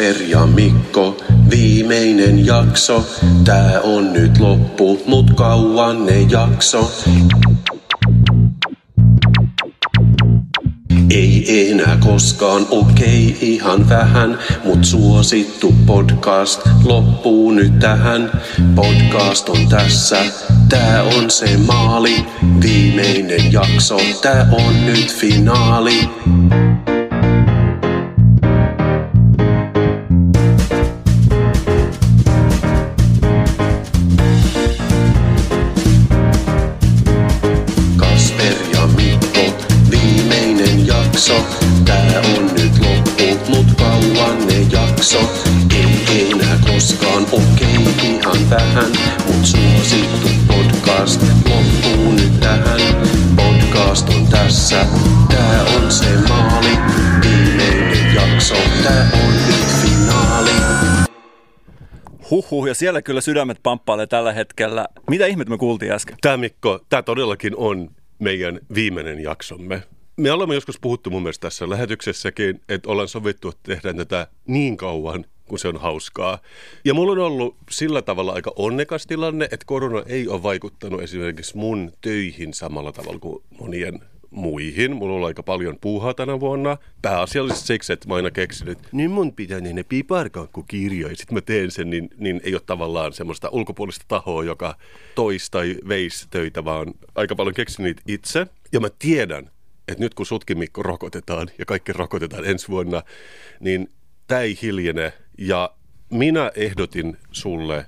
Kasper ja Mikko, viimeinen jakso. Tää on nyt loppu, mut kauan ne jakso. Ei enää koskaan, okei okay, ihan vähän, mut suosittu podcast loppuu nyt tähän. Podcast on tässä, tää on se maali, viimeinen jakso, tää on nyt finaali. Huhhuh, ja siellä kyllä sydämet pamppailee tällä hetkellä. Mitä ihmettä me kuultiin äsken? Tämä Mikko, tämä todellakin on meidän viimeinen jaksomme. Me olemme joskus puhuttu mun mielestä tässä lähetyksessäkin, että ollaan sovittu, että tehdään tätä niin kauan, kun se on hauskaa. Ja mulla on ollut sillä tavalla aika onnekas tilanne, että korona ei ole vaikuttanut esimerkiksi mun töihin samalla tavalla kuin monien muihin. Mulla on aika paljon puuhaa tänä vuonna. Pääasiallisesti siksi, että mä aina keksin, että niin mun pitää ne piparkankkukirjoja. Sitten mä teen sen, niin, niin ei ole tavallaan semmoista ulkopuolista tahoa, joka toisi tai veisi töitä, vaan aika paljon keksin niitä itse. Ja mä tiedän, että nyt kun sutkin Mikko rokotetaan ja kaikki rokotetaan ensi vuonna, niin tämä ei hiljene. Ja minä ehdotin sulle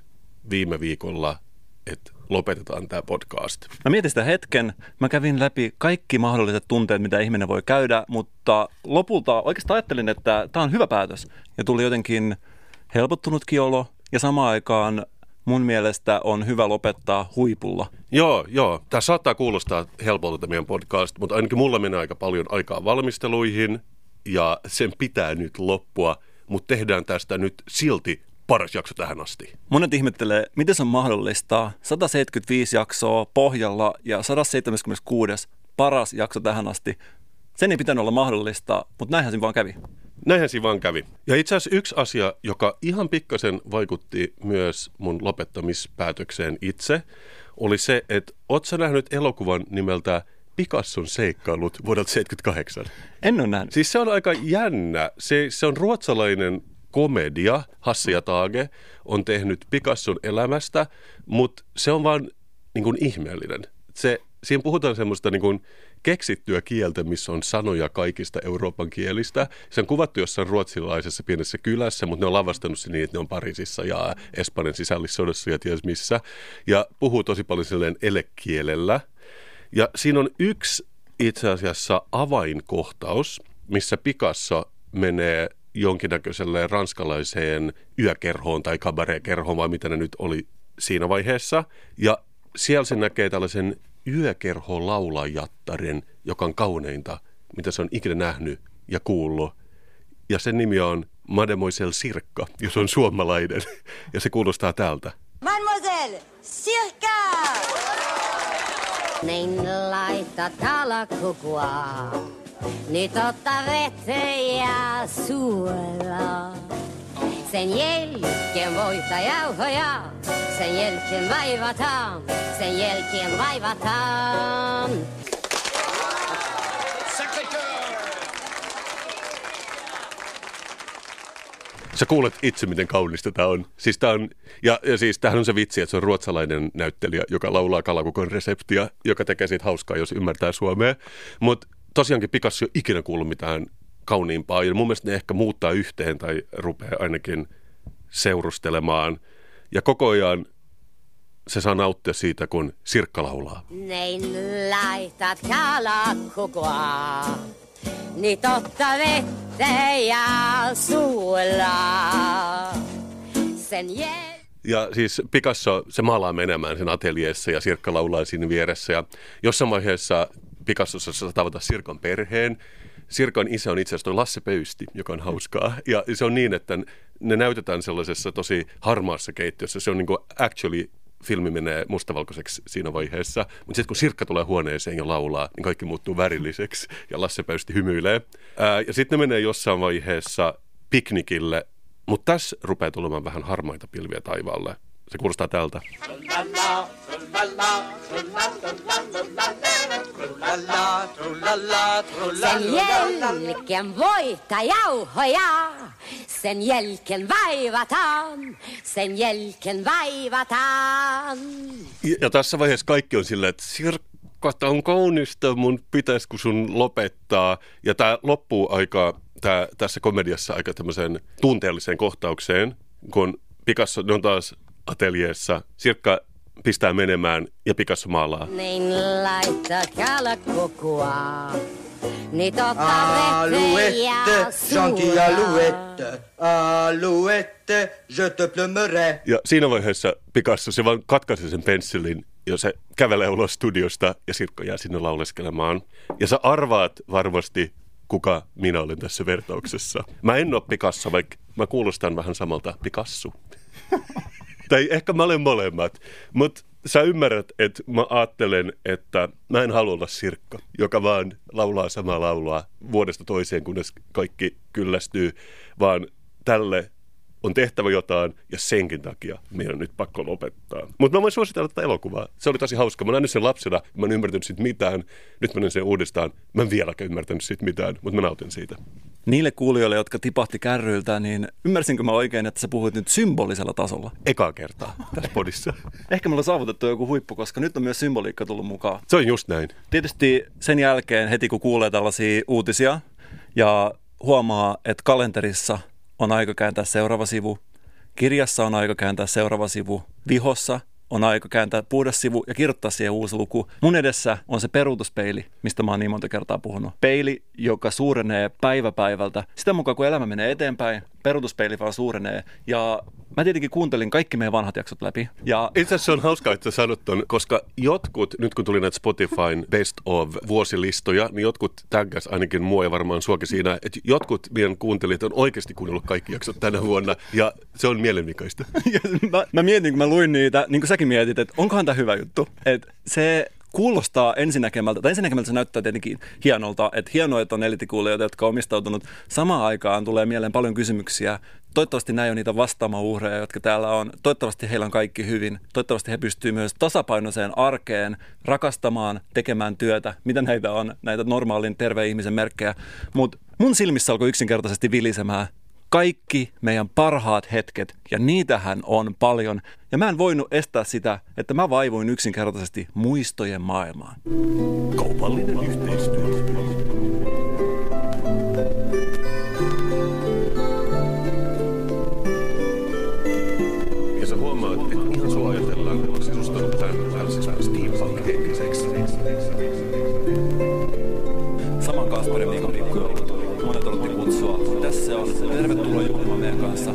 viime viikolla, että lopetetaan tämä podcast. Mä mietin sitä hetken. Mä kävin läpi kaikki mahdolliset tunteet, mitä ihminen voi käydä, mutta lopulta oikeastaan ajattelin, että tämä on hyvä päätös. Ja tuli jotenkin helpottunutkin olo ja samaan aikaan mun mielestä on hyvä lopettaa huipulla. Joo, joo. Tämä saattaa kuulostaa helpolta tämä meidän podcast, mutta ainakin mulla menee aika paljon aikaa valmisteluihin ja sen pitää nyt loppua, mutta tehdään tästä nyt silti paras jakso tähän asti. Monet ihmettelee, miten se on mahdollista. 175 jaksoa pohjalla ja 176 paras jakso tähän asti. Sen ei pitänyt olla mahdollista, mutta näinhän siinä vaan kävi. Näinhän siinä vaan kävi. Ja itse asiassa yksi asia, joka ihan pikkasen vaikutti myös mun lopettamispäätökseen itse, oli se, että oot sä nähnyt elokuvan nimeltä Picasson seikkailut vuodelta 78? En ole nähnyt. Siis se on aika jännä. Se, se on ruotsalainen komedia. Hassi ja Tage on tehnyt Picasson elämästä, mutta se on vaan niin kuin ihmeellinen. Se, siinä puhutaan semmoista niin kuin keksittyä kieltä, missä on sanoja kaikista Euroopan kielistä. Se on kuvattu jossain ruotsilaisessa pienessä kylässä, mutta ne on lavastanut se niin, että ne on Pariisissa ja Espanjan sisällissodassa ja ties missä. Ja puhuu tosi paljon silleen elekielellä. Ja siinä on yksi itse asiassa avainkohtaus, missä Picasso menee jonkinnäköiselle ranskalaiseen yökerhoon tai kabarekerhoon, vai mitä ne nyt oli siinä vaiheessa. Ja siellä se näkee tällaisen yökerholaulajattaren, joka on kauneinta, mitä se on ikinä nähnyt ja kuullut. Ja sen nimi on Mademoiselle Sirkka, jos on suomalainen. Ja se kuulostaa tältä. Mademoiselle, Sirka! Niin laita talakukua, nyt otta veteen suola. Sen jälkeen voita jauhoja, sen jälkeen vaivataan, sen jälkeen vaivataan. Sä kuulet itse, miten kaunista tämä on. Siis tää on ja, ja siis tämähän on se vitsi, että se on ruotsalainen näyttelijä, joka laulaa kalakukon reseptiä, joka tekee siitä hauskaa, jos ymmärtää suomea. Mutta tosiaankin Picasso ei ole ikinä kuullut mitään kauniimpaa. Ja mun mielestä ne ehkä muuttaa yhteen tai rupeaa ainakin seurustelemaan. Ja koko ajan se saa nauttia siitä, kun Sirkka laulaa. Näin laitat kalakukua, nyt otta vettä ja. Sen jäl... Ja siis Picasso, se maalaa menemään sen ateljeessa ja Sirkka laulaa siinä vieressä. Ja jossain vaiheessa Picassossa saa tavata Sirkan perheen. Sirkan isä on itse asiassa Lasse Pöysti, joka on hauskaa. Ja se on niin, että ne näytetään sellaisessa tosi harmaassa keittiössä. Se on niin kuin actually filmi menee mustavalkoiseksi siinä vaiheessa. Mutta sitten kun Sirkka tulee huoneeseen ja laulaa, niin kaikki muuttuu värilliseksi ja Lasse Pöysti hymyilee. Ää, ja sitten ne menee jossain vaiheessa piknikille Mutta tässä rupeaa tulemaan vähän harmaita pilviä taivaalle. Se kuulostaa tältä. Sen jälkeen voita jauhoja, sen jälkeen vaivataan, sen jälkeen vaivataan. Ja, ja tässä vaiheessa kaikki on silleen, että Sirkka, on kaunista, mun pitäisikö sun lopettaa. Ja tämä loppuu aika, tää, tässä komediassa aika tämmöiseen tunteelliseen kohtaukseen, kun Picasso ne on taas ateljeessa. Sirkka pistää menemään ja Picasso maalaa. Niin laittakaa kokoa, niin tota Alouette, gentil alouette, alouette, je te plumerai. Ja siinä vaiheessa Picasso se vaan katkaisee sen pensselin ja se kävelee ulos studiosta ja Sirkka jää sinne lauleskelemaan. Ja sä arvaat varmasti, kuka minä olen tässä vertauksessa. Mä en ole Picasso, vaikka mä kuulostan vähän samalta Picasso. tai ehkä mä olen molemmat, mutta sä ymmärrät, että mä ajattelen, että mä en halua olla Sirkka, joka vaan laulaa samaa laulua vuodesta toiseen, kunnes kaikki kyllästyy, vaan tälle on tehtävä jotain ja senkin takia meidän on nyt pakko lopettaa. Mutta mä voin suositella tätä elokuvaa. Se oli tosi hauska. Mä näin sen lapsena, mä en ymmärtänyt siitä mitään. Nyt mä näin sen uudestaan. Mä en vieläkään ymmärtänyt siitä mitään, mutta mä nautin siitä. Niille kuulijoille, jotka tipahti kärryiltä, niin ymmärsinkö mä oikein, että sä puhuit nyt symbolisella tasolla? Eka kertaa tässä podissa. Ehkä me ollaan saavutettu joku huippu, koska nyt on myös symboliikka tullut mukaan. Se on just näin. Tietysti sen jälkeen heti kun kuulee tällaisia uutisia ja huomaa, että kalenterissa on aika kääntää seuraava sivu, kirjassa on aika kääntää seuraava sivu, vihossa on aika kääntää puhdas sivu ja kirjoittaa siihen uusi luku. Mun edessä on se peruutuspeili, mistä mä oon niin monta kertaa puhunut. Peili, joka suurenee päivä päivältä. Sitä mukaan kun elämä menee eteenpäin, peruutuspeili vaan suurenee. Ja mä tietenkin kuuntelin kaikki meidän vanhat jaksot läpi. Ja Itse asiassa on hauskaa, että sä sanot ton, koska jotkut, nyt kun tuli näitä Spotifyn Best of vuosilistoja, niin jotkut taggas ainakin mua ja varmaan suokin siinä, että jotkut meidän kuuntelijat on oikeasti kuunnellut kaikki jaksot tänä vuonna, ja se on mielenvikaista. Ja mä, mä mietin, kun mä luin niitä, niin kuin säkin mietit, että onkohan tämä hyvä juttu. Että se kuulostaa ensinnäkemältä, tai ensinnäkemältä se näyttää tietenkin hienolta, että hienoa, että on elitikuulijoita, jotka on omistautunut. Samaan aikaan tulee mieleen paljon kysymyksiä. Toivottavasti näin on niitä vastaamauhreja, jotka täällä on. Toivottavasti heillä on kaikki hyvin. Toivottavasti he pystyvät myös tasapainoiseen arkeen, rakastamaan, tekemään työtä, mitä näitä on, näitä normaalin terveen ihmisen merkkejä. Mutta mun silmissä alkoi yksinkertaisesti vilisemään kaikki meidän parhaat hetket, ja niitähän on paljon. Ja mä en voinut estää sitä, että mä vaivuin yksinkertaisesti muistojen maailmaan. Kaupallinen yhteistyö. Tervetuloa juhlimaan meidän kanssa.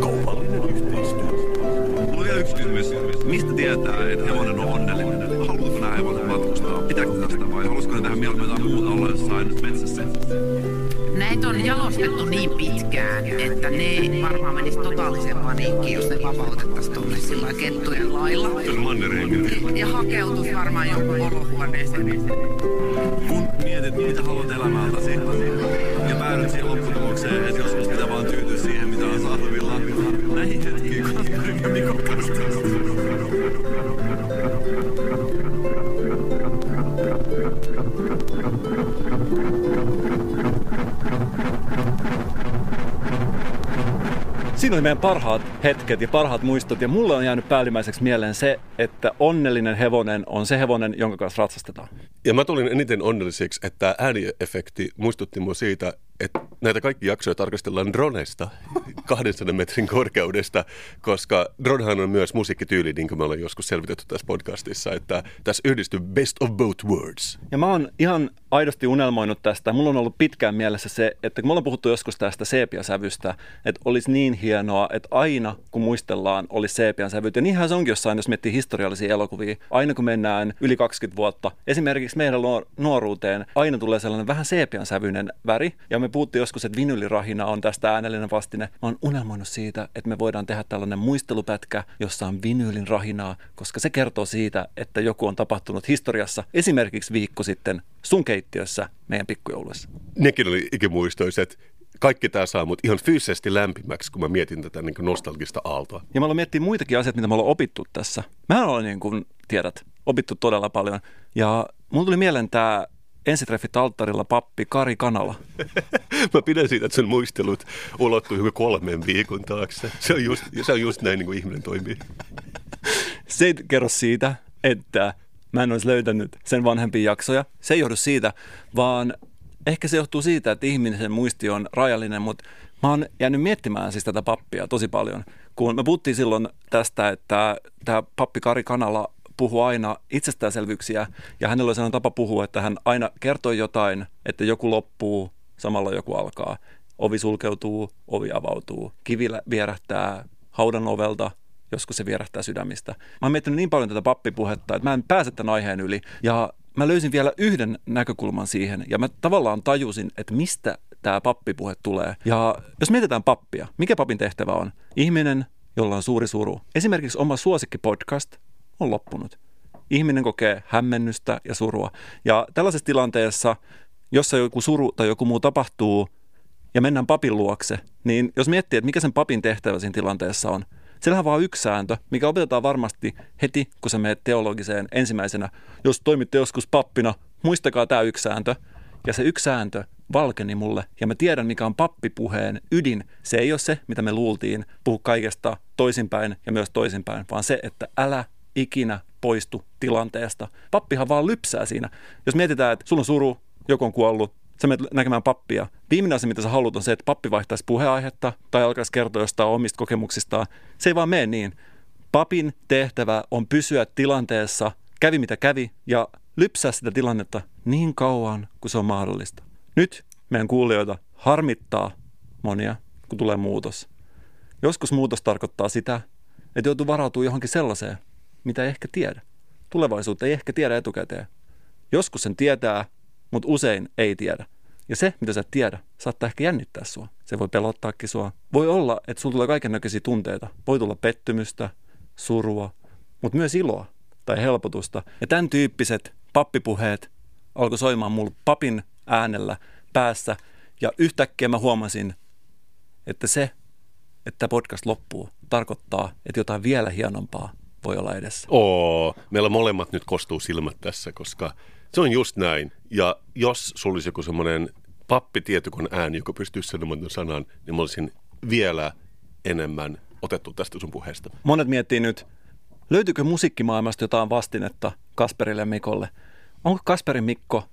Kaupallinen yhteistyö. Mulla on vielä yksi kysymys. Mistä tietää, että hevonen on onnellinen? Haluatko nämä hevoset matkustaa? Pitääkö tästä vai haluaisiko ne tehdä mieluummin jotain muuta olla jossain metsässä? Näitä on jalostettu niin pitkään, että ne varmaan menisi totaaliseen paniikkiin, jos ne vapautettaisiin tuonne sillä lailla kettujen lailla. Tuonne Mannerheimille. Ja hakeutus varmaan joku olohuoneeseen. Kun mietit, mitä haluat elämältäsi ja päädyt siihen lopputulokseen, että joskus pitää vaan tyytyä siihen, mitä on. Näihin hetkiin. Siinä oli meidän parhaat hetket ja parhaat muistot. Ja mulle on jäänyt päällimmäiseksi mieleen se, että onnellinen hevonen on se hevonen, jonka kanssa ratsastetaan. Ja mä tulin eniten onnelliseksi, että ääniefekti muistutti mua siitä, että näitä kaikki jaksoja tarkastellaan dronesta 200 metrin korkeudesta, koska dronehan on myös musiikkityyli, niin kuin me ollaan joskus selvitetty tässä podcastissa, että tässä yhdistyy best of both worlds. Ja mä oon ihan aidosti unelmoinut tästä. Mulla on ollut pitkään mielessä se, että kun me ollaan puhuttu joskus tästä seepiasävystä, että olisi niin hienoa, että aina kun muistellaan, olisi seepian sävyt. Ja niinhän se onkin jossain, jos miettii historiallisia elokuvia. Aina kun mennään yli 20 vuotta, esimerkiksi meidän nuoruuteen, aina tulee sellainen vähän seepian sävyinen väri. Ja me puhuttiin joskus, että vinylirahina on tästä äänellinen vastine. Mä oon unelmoinut siitä, että me voidaan tehdä tällainen muistelupätkä, jossa on vinylin rahinaa, koska se kertoo siitä, että joku on tapahtunut historiassa esimerkiksi viikko sitten sun keittiössä meidän pikkujouluissa. Nekin oli ikimuistoiset. kaikki tämä saa mut ihan fyysisesti lämpimäksi, kun mä mietin tätä niin nostalgista aaltoa. Ja mä aloin miettiä muitakin asioita, mitä me ollaan opittu tässä. Mä olen niin kuin tiedät, opittu todella paljon. Ja mulla tuli mieleen tämä ensitreffit alttarilla pappi Kari Kanala. Mä pidän siitä, että sen muistelut ulottuu joku kolmen viikon taakse. Se on just, se on just näin, niin kuin ihminen toimii. Se ei kerro siitä, että mä en olisi löytänyt sen vanhempia jaksoja. Se ei johdu siitä, vaan ehkä se johtuu siitä, että ihmisen muisti on rajallinen, mutta mä oon jäänyt miettimään siis tätä pappia tosi paljon. Kun me puhuttiin silloin tästä, että tämä pappi Kari Kanala puhuu aina itsestäänselvyyksiä ja hänellä oli sellainen tapa puhua, että hän aina kertoi jotain, että joku loppuu, samalla joku alkaa. Ovi sulkeutuu, ovi avautuu, kivi vierähtää haudan ovelta, joskus se vierähtää sydämistä. Mä oon miettinyt niin paljon tätä pappipuhetta, että mä en pääse tämän aiheen yli. Ja mä löysin vielä yhden näkökulman siihen ja mä tavallaan tajusin, että mistä tämä pappipuhe tulee. Ja jos mietitään pappia, mikä papin tehtävä on? Ihminen, jolla on suuri suru. Esimerkiksi oma suosikkipodcast on loppunut. Ihminen kokee hämmennystä ja surua. Ja tällaisessa tilanteessa, jossa joku suru tai joku muu tapahtuu ja mennään papin luokse, niin jos miettii, että mikä sen papin tehtävä siinä tilanteessa on, siellä on vaan yksi sääntö, mikä opetetaan varmasti heti, kun sä menet teologiseen ensimmäisenä. Jos toimitte joskus pappina, muistakaa tämä yksi sääntö. Ja se yksi sääntö valkeni mulle, ja mä tiedän, mikä on pappipuheen ydin. Se ei ole se, mitä me luultiin, puhu kaikesta toisinpäin ja myös toisinpäin, vaan se, että älä ikinä poistu tilanteesta. Pappihan vaan lypsää siinä. Jos mietitään, että sulla on suru, joku on kuollut, sä menet näkemään pappia. Viimeinen asia, mitä sä haluat, on se, että pappi vaihtaisi puheaihetta tai alkaisi kertoa jostain omista kokemuksistaan. Se ei vaan mene niin. Papin tehtävä on pysyä tilanteessa, kävi mitä kävi, ja lypsää sitä tilannetta niin kauan kuin se on mahdollista. Nyt meidän kuulijoita harmittaa monia, kun tulee muutos. Joskus muutos tarkoittaa sitä, että joutuu varautumaan johonkin sellaiseen, mitä ei ehkä tiedä. Tulevaisuutta ei ehkä tiedä etukäteen. Joskus sen tietää, mutta usein ei tiedä. Ja se, mitä sä et tiedä, saattaa ehkä jännittää sua. Se voi pelottaakin sua. Voi olla, että sulla tulee kaiken näköisiä tunteita. Voi tulla pettymystä, surua, mutta myös iloa tai helpotusta. Ja tämän tyyppiset pappipuheet alkoi soimaan mulla papin äänellä päässä. Ja yhtäkkiä mä huomasin, että se, että podcast loppuu, tarkoittaa, että jotain vielä hienompaa voi olla edessä. Oo, meillä molemmat nyt kostuu silmät tässä, koska se on just näin. Ja jos sulla olisi joku semmoinen pappitietokon ääni, joka pystyisi sanomaan tämän sanan, niin mä olisin vielä enemmän otettu tästä sun puheesta. Monet miettii nyt, löytyykö musiikkimaailmasta jotain vastinetta Kasperille ja Mikolle? Onko Kasperin Mikko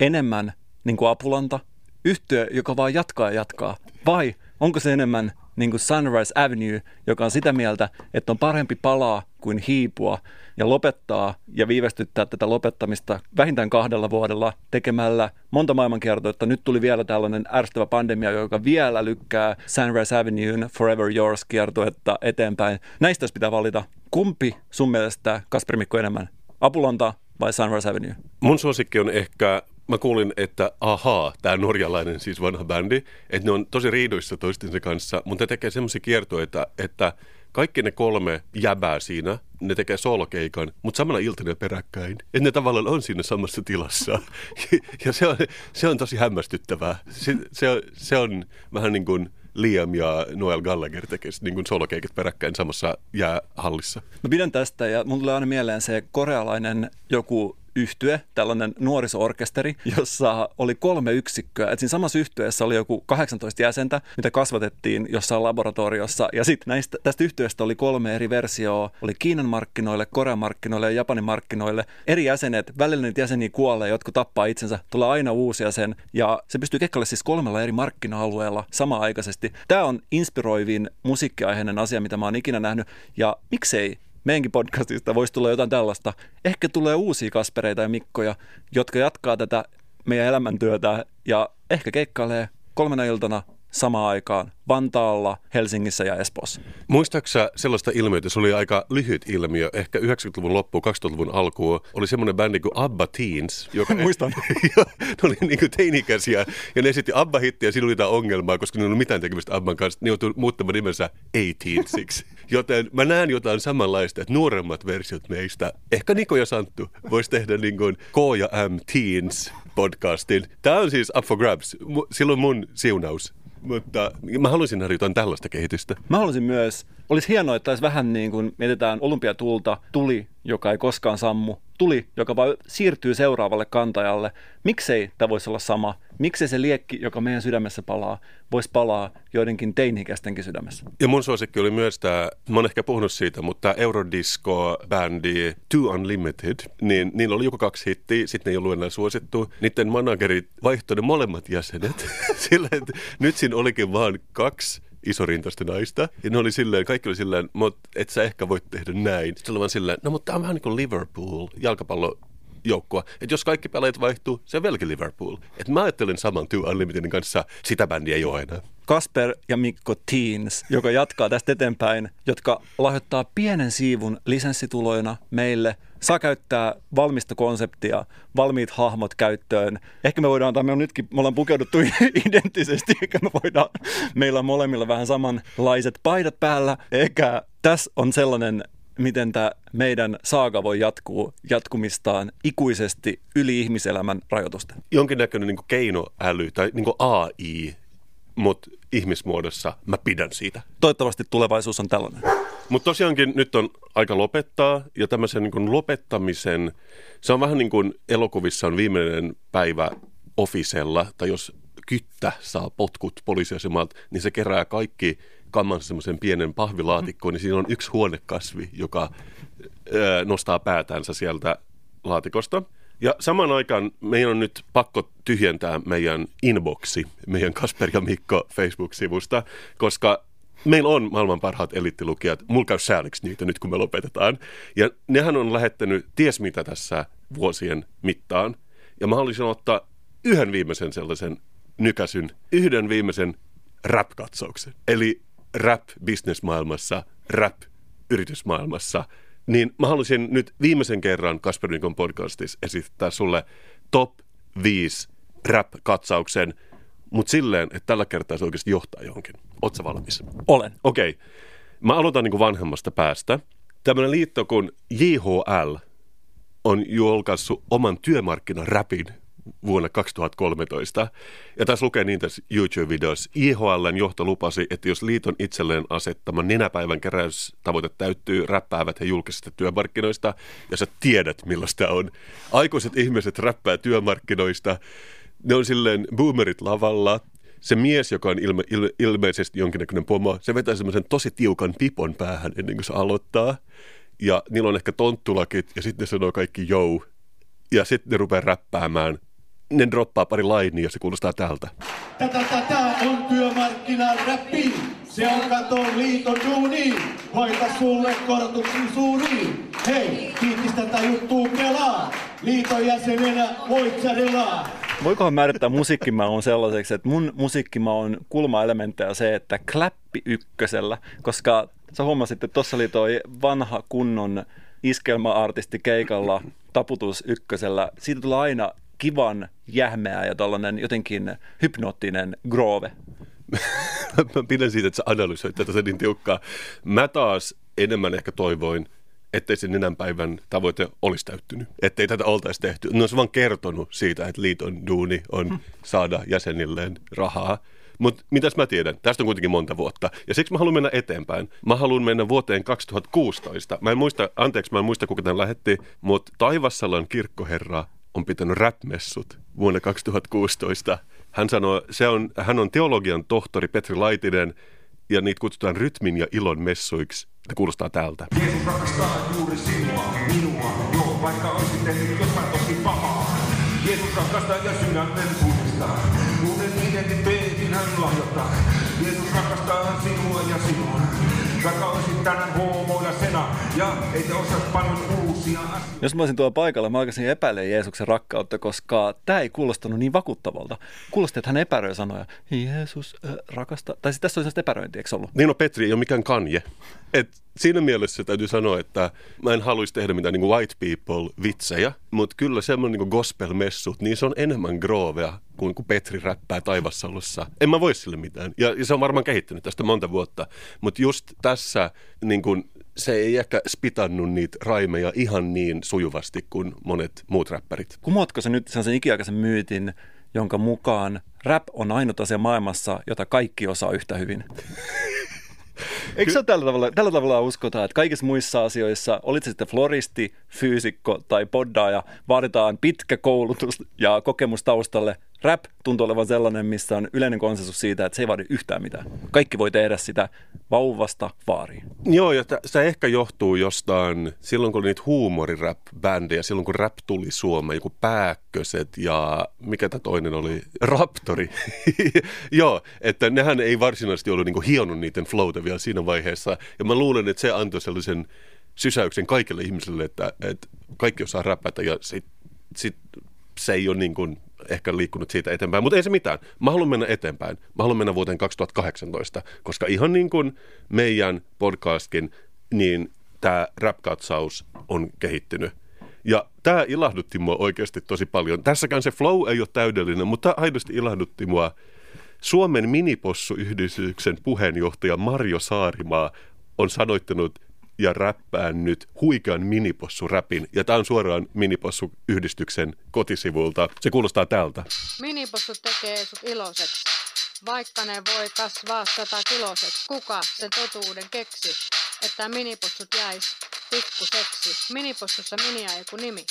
enemmän niin kuin Apulanta, yhtiö, joka vaan jatkaa ja jatkaa? Vai onko se enemmän niin kuin Sunrise Avenue, joka on sitä mieltä, että on parempi palaa kuin hiipua ja lopettaa ja viivästyttää tätä lopettamista vähintään kahdella vuodella tekemällä monta maailmankiertoa, nyt tuli vielä tällainen ärsyttävä pandemia, joka vielä lykkää Sunrise Avenuen Forever Yours kiertuetta eteenpäin. Näistä pitää valita. Kumpi sun mielestä, Kasper Mikko, enemmän? Apulanta vai Sunrise Avenue? Mun suosikki on ehkä mä kuulin, että ahaa, tämä norjalainen siis vanha bändi, että ne on tosi riidoissa toistensa kanssa, mutta ne tekee semmoisia kiertoita, että kaikki ne kolme jäbää siinä, ne tekee solokeikan, mutta samana iltana peräkkäin. Että ne tavallaan on siinä samassa tilassa. Ja se on, se on tosi hämmästyttävää. Se, se, on, se on vähän niin kuin Liam ja Noel Gallagher tekee niin kuin solokeikat peräkkäin samassa jäähallissa. Mä pidän tästä ja mun tulee aina mieleen se korealainen joku yhtye, tällainen nuorisoorkesteri, jossa oli kolme yksikköä. Et siinä samassa yhtyeessä oli joku 18 jäsentä, mitä kasvatettiin jossain laboratoriossa. Ja sitten näistä, tästä yhtyeestä oli kolme eri versioa. Oli Kiinan markkinoille, Korean markkinoille ja Japanin markkinoille. Eri jäsenet, välillä niitä jäseniä kuolee, jotka tappaa itsensä. Tulee aina uusi jäsen. Ja se pystyy kekkaille siis kolmella eri markkina-alueella samaaikaisesti. Tämä on inspiroivin musiikkiaiheinen asia, mitä mä oon ikinä nähnyt. Ja miksei meidänkin podcastista voisi tulla jotain tällaista. Ehkä tulee uusia Kaspereita ja Mikkoja, jotka jatkaa tätä meidän elämäntyötä ja ehkä keikkailee kolmena iltana samaan aikaan Vantaalla, Helsingissä ja Espoossa. Muistaaksä sellaista ilmiötä, se oli aika lyhyt ilmiö, ehkä 90-luvun loppuun, 2000-luvun alkuun, oli semmoinen bändi kuin Abba Teens. Joka, Muistan. ne oli niin kuin teinikäisiä ja ne esitti Abba-hittiä ja siinä oli jotain ongelmaa, koska ne ei ollut mitään tekemistä Abban kanssa. Ne joutui muuttamaan nimensä A-Teensiksi. Joten mä näen jotain samanlaista, että nuoremmat versiot meistä, ehkä Niko ja Santtu, voisi tehdä niin kuin K ja M Teens podcastin. Tämä on siis up for grabs. Silloin mun siunaus. Mutta mä haluaisin nähdä jotain tällaista kehitystä. Mä haluaisin myös, olisi hienoa, että olisi vähän niin kuin mietitään olympiatulta, tuli, joka ei koskaan sammu, tuli, joka vaan siirtyy seuraavalle kantajalle. Miksei tämä voisi olla sama? Miksei se liekki, joka meidän sydämessä palaa, voisi palaa joidenkin teini-ikäistenkin sydämessä? Ja mun suosikki oli myös tämä, mä oon ehkä puhunut siitä, mutta Eurodisco-bändi Too Unlimited, niin niillä oli joku kaksi hittiä, sitten ne ei ollut enää suosittu. Niiden managerit vaihtoi ne molemmat jäsenet sillä, että nyt siinä olikin vaan kaksi isorintaista naista. Ja ne oli silleen, kaikki oli silleen, mutta et sä ehkä voit tehdä näin. Sitten oli vaan silleen, no mutta tämä on vähän niin kuin Liverpool, jalkapallo joukkoa. Että jos kaikki pelaajat vaihtuu, se on vieläkin Liverpool. Et mä ajattelin saman Two Unlimitedin kanssa, sitä bändiä ei ole enää. Kasper ja Mikko Teens, joka jatkaa tästä eteenpäin, jotka lahjoittaa pienen siivun lisenssituloina meille. Saa käyttää valmista konseptia, valmiit hahmot käyttöön. Ehkä me voidaan, tai me on nytkin, me ollaan pukeuduttu identtisesti, ehkä me voidaan, meillä on molemmilla vähän samanlaiset paidat päällä. Eikä tässä on sellainen miten tämä meidän saaga voi jatkuu jatkumistaan ikuisesti yli ihmiselämän rajoitusten. Jonkinnäköinen niin keinoäly tai niin AI, mutta ihmismuodossa mä pidän siitä. Toivottavasti tulevaisuus on tällainen. Mutta tosiaankin nyt on aika lopettaa ja tämmöisen niin lopettamisen, se on vähän niin kuin elokuvissa on viimeinen päivä ofisella tai jos kyttä saa potkut poliisiasemalta, niin se kerää kaikki kamman semmoisen pienen pahvilaatikkoon, niin siinä on yksi huonekasvi, joka ö, nostaa päätänsä sieltä laatikosta. Ja samaan aikaan meidän on nyt pakko tyhjentää meidän inboxi, meidän Kasper ja Mikko Facebook-sivusta, koska meillä on maailman parhaat elittilukijat. Mulla käy sääliksi niitä nyt, kun me lopetetaan. Ja nehän on lähettänyt ties mitä tässä vuosien mittaan. Ja mä haluaisin ottaa yhden viimeisen sellaisen nykäsyn, yhden viimeisen rap-katsauksen. Eli rap bisnesmaailmassa, rap yritysmaailmassa, niin mä haluaisin nyt viimeisen kerran Kasper Nikon podcastissa esittää sulle top 5 rap-katsauksen, mutta silleen, että tällä kertaa se oikeasti johtaa johonkin. Oletko valmis? Olen. Okei. Okay. Mä aloitan niin kuin vanhemmasta päästä. Tämmöinen liitto kuin JHL on julkaissut oman työmarkkinan rapin vuonna 2013. Ja tässä lukee niin tässä YouTube-videossa. IHLn johto lupasi, että jos liiton itselleen asettama nenäpäivän keräystavoite täyttyy, räppäävät he julkisista työmarkkinoista. Ja sä tiedät, millaista on. Aikuiset ihmiset räppää työmarkkinoista. Ne on silleen boomerit lavalla, se mies, joka on ilme, ilme, ilmeisesti jonkinnäköinen pomo, se vetää semmoisen tosi tiukan pipon päähän ennen kuin se aloittaa. Ja niillä on ehkä tonttulakit ja sitten ne sanoo kaikki jou. Ja sitten ne rupeaa räppäämään ne droppaa pari lainia ja se kuulostaa tältä. Tätä tätä on räppi. Se on katon liiton duuni. Hoita sulle korotuksen suuri. Hei, kiitis tätä juttua kelaa. Liiton jäsenenä voit sädelaa. Voikohan määrittää musiikkimaun sellaiseksi, että mun musiikkimaa on kulmaelementtejä se, että kläppi ykkösellä, koska sä huomasit, että tuossa oli toi vanha kunnon iskelma-artisti keikalla taputus ykkösellä. Siitä tulee aina kivan jähmeä ja tällainen jotenkin hypnoottinen groove. Mä pidän siitä, että sä analysoit tätä niin tiukkaa. Mä taas enemmän ehkä toivoin, ettei se nenänpäivän tavoite olisi täyttynyt. Ettei tätä oltaisi tehty. Ne olisi vaan kertonut siitä, että liiton duuni on hmm. saada jäsenilleen rahaa. Mutta mitäs mä tiedän? Tästä on kuitenkin monta vuotta. Ja siksi mä haluan mennä eteenpäin. Mä haluan mennä vuoteen 2016. Mä en muista, anteeksi, mä en muista kuka tämän lähetti, mutta Taivassalan kirkkoherra on pitänyt rap-messut vuonna 2016. Hän sanoi, se on, hän on teologian tohtori Petri Laitinen ja niitä kutsutaan rytmin ja ilon messuiksi. Ne kuulostaa täältä. Jeesus rakastaa juuri sinua, minua, joo, vaikka olisit tehnyt jotain tosi pahaa. Jeesus rakastaa ja sydämen puhdistaa. Uuden identiteetin hän lahjoittaa. Jeesus rakastaa sinua ja sinua. Vaikka olisit tänään hoomoilla sena ja ei te osaa paljon uusia asioita. Jos mä olisin tuolla paikalla, mä alkaisin epäilemään Jeesuksen rakkautta, koska tämä ei kuulostanut niin vakuuttavalta. Kuulosti, että hän epäröi sanoja, Jeesus äh, rakastaa. Tai siis tässä oli sellaista epäröintiä, eikö ollut? Niin no Petri ei ole mikään kanje. Et siinä mielessä täytyy sanoa, että mä en haluaisi tehdä mitään niin white people-vitsejä, mutta kyllä semmoinen niin gospel-messut, niin se on enemmän groovea kuin kun Petri räppää taivassalossa. En mä voi sille mitään. Ja, ja se on varmaan kehittynyt tästä monta vuotta. Mutta just tässä niin kun, se ei ehkä spitannut niitä raimeja ihan niin sujuvasti kuin monet muut räppärit. Kumoatko se nyt sen ikiaikaisen myytin, jonka mukaan rap on ainut asia maailmassa, jota kaikki osaa yhtä hyvin. Eikö se ole tällä tavalla, tällä tavalla uskotaan, että kaikissa muissa asioissa, olit sitten floristi, fyysikko tai poddaaja, vaaditaan pitkä koulutus ja kokemus taustalle. Rap tuntuu olevan sellainen, missä on yleinen konsensus siitä, että se ei vaadi yhtään mitään. Kaikki voi tehdä sitä vauvasta vaariin. Joo, ja se ehkä johtuu jostain, silloin kun oli niitä huumorirap-bändejä, silloin kun rap tuli Suomeen, joku Pääkköset ja mikä tämä toinen oli, Raptori. Joo, että nehän ei varsinaisesti ollut niinku hionut niiden flowta vielä siinä vaiheessa. Ja mä luulen, että se antoi sellaisen sysäyksen kaikille ihmisille, että, että kaikki osaa räpätä ja sit, sit se ei ole niin kuin ehkä liikkunut siitä eteenpäin, mutta ei se mitään. Mä haluan mennä eteenpäin. Mä haluan mennä vuoteen 2018, koska ihan niin kuin meidän podcastkin, niin tämä rap-katsaus on kehittynyt. Ja tämä ilahdutti mua oikeasti tosi paljon. Tässäkään se flow ei ole täydellinen, mutta aidosti ilahdutti mua. Suomen minipossu-yhdistyksen puheenjohtaja Marjo Saarimaa on sanoittanut ja räppää nyt huikean minipossu-räpin. Ja tämä on suoraan minipossu-yhdistyksen kotisivulta. Se kuulostaa tältä. Minipossut tekee sut iloiseksi, vaikka ne voi kasvaa sata kiloseksi. Kuka sen totuuden keksi, että minipossut jäis pikkuseksi? Minipossussa miniä ei nimi.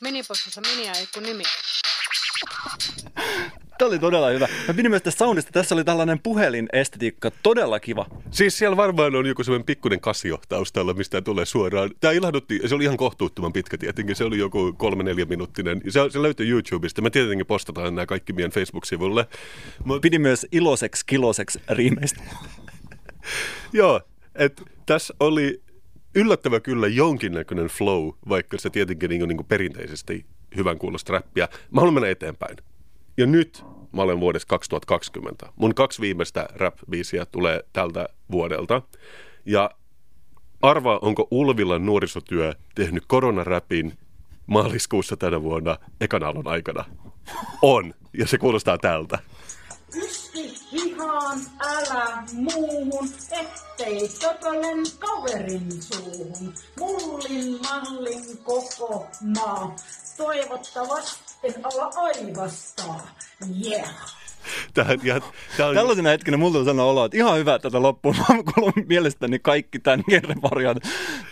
Minipossussa miniä ei nimi. Tämä oli todella hyvä. Mä pidin myös tästä soundista. Tässä oli tällainen puhelinestetiikka. Todella kiva. Siis siellä varmaan on joku semmoinen pikkuinen kasio taustalla, mistä tulee suoraan. Tämä ilahdutti, se oli ihan kohtuuttoman pitkä tietenkin. Se oli joku kolme-neljä minuuttinen. Se, se löytyy YouTubesta. Me tietenkin postataan nämä kaikki meidän Facebook-sivulle. Mut, Pidin myös iloiseksi kiloseksi riimeistä. joo, että tässä oli yllättävä kyllä jonkinnäköinen flow, vaikka se tietenkin niin kuin, niin kuin perinteisesti hyvän kuulosta räppiä. Mä haluan mennä eteenpäin. Ja nyt mä olen vuodessa 2020. Mun kaksi viimeistä rap-biisiä tulee tältä vuodelta. Ja arvaa, onko Ulvilan nuorisotyö tehnyt koronaräpin maaliskuussa tänä vuonna ekan aikana? On. Ja se kuulostaa tältä. Yski hihaan, älä muuhun, ettei töpölen kaverin suuhun. Mullin mallin koko maa, toivottavasti en ala aivastaa. Yeah. Tähän, ja, tää on, Tällaisena hetkenä mulla tuli sellainen olo, että ihan hyvä tätä loppuun. Mä kuulun mielestäni kaikki tämän kerran variant.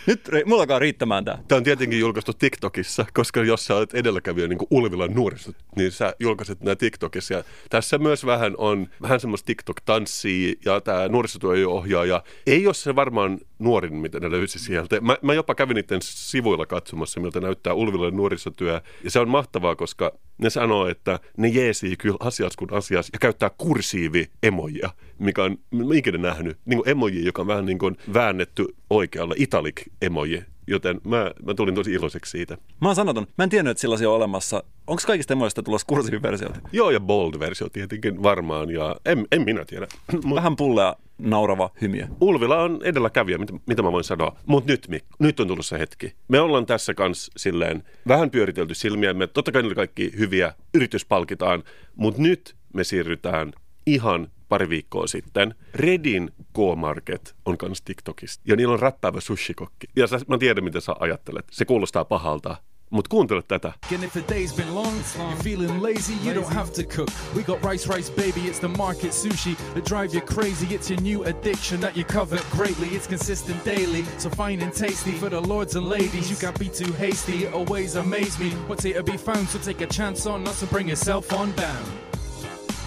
Nyt ri- mulla alkaa riittämään tää. Tämä on tietenkin julkaistu TikTokissa, koska jos sä olet edelläkävijä niin kuin Ulvilan nuoriso, niin sä julkaiset nämä TikTokissa. Ja tässä myös vähän on vähän semmoista TikTok-tanssia ja tämä nuorisotyöohjaaja ei ole se varmaan nuorin, mitä ne löysi sieltä. Mä, mä jopa kävin niiden sivuilla katsomassa, miltä näyttää Ulvilan nuorisotyö. Ja se on mahtavaa, koska ne sanoo, että ne jeesii kyllä asias kuin asias ja käyttää kursiivi emoja, mikä on ikinä nähnyt. Niin kuin emoji, joka on vähän niin kuin väännetty oikealla, italic emoji. Joten mä, mä tulin tosi iloiseksi siitä. Mä oon sanoton. Mä en tiennyt, että sellaisia on olemassa. Onko kaikista emoista tulossa kursiiviversiota? Joo, ja bold-versio tietenkin varmaan, ja en, en minä tiedä. Mut Vähän pullea naurava hymiö. Ulvila on edelläkävijä, mitä, mitä mä voin sanoa. Mutta nyt, Mik, nyt on tullut se hetki. Me ollaan tässä kanssa silleen vähän pyöritelty silmiä. Me totta kai ne kaikki hyviä, yritys palkitaan, mutta nyt me siirrytään ihan pari viikkoa sitten. Redin K-Market on kanssa TikTokista. Ja niillä on räppäävä sushikokki. Ja sä, mä tiedän, mitä sä ajattelet. Se kuulostaa pahalta. Mutta kuuntele tätä. And if the day's been long, you're feeling lazy, you don't have to cook. We got rice, rice, baby, it's the market sushi that drive you crazy. It's your new addiction that you covet greatly. It's consistent daily, so fine and tasty for the lords and ladies. You can't be too hasty, it always amaze me. What's here to be found, so take a chance on us and bring yourself on down.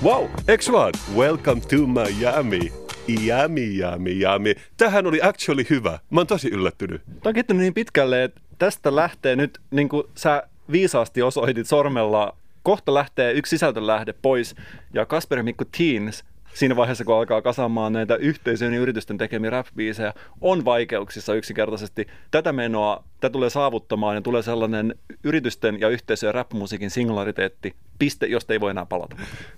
Wow, vaan? Welcome to Miami. Yami, yami, yami. Tähän oli actually hyvä. Mä oon tosi yllättynyt. Tämä on niin pitkälle, että tästä lähtee nyt, niin kuin sä viisaasti osoitit sormella, kohta lähtee yksi sisältölähde pois, ja Kasper Mikko Teens, siinä vaiheessa kun alkaa kasaamaan näitä yhteisöjen ja yritysten tekemiä rap on vaikeuksissa yksinkertaisesti. Tätä menoa, tämä tulee saavuttamaan ja tulee sellainen yritysten ja yhteisöjen rap-musiikin singulariteetti, piste, josta ei voi enää palata.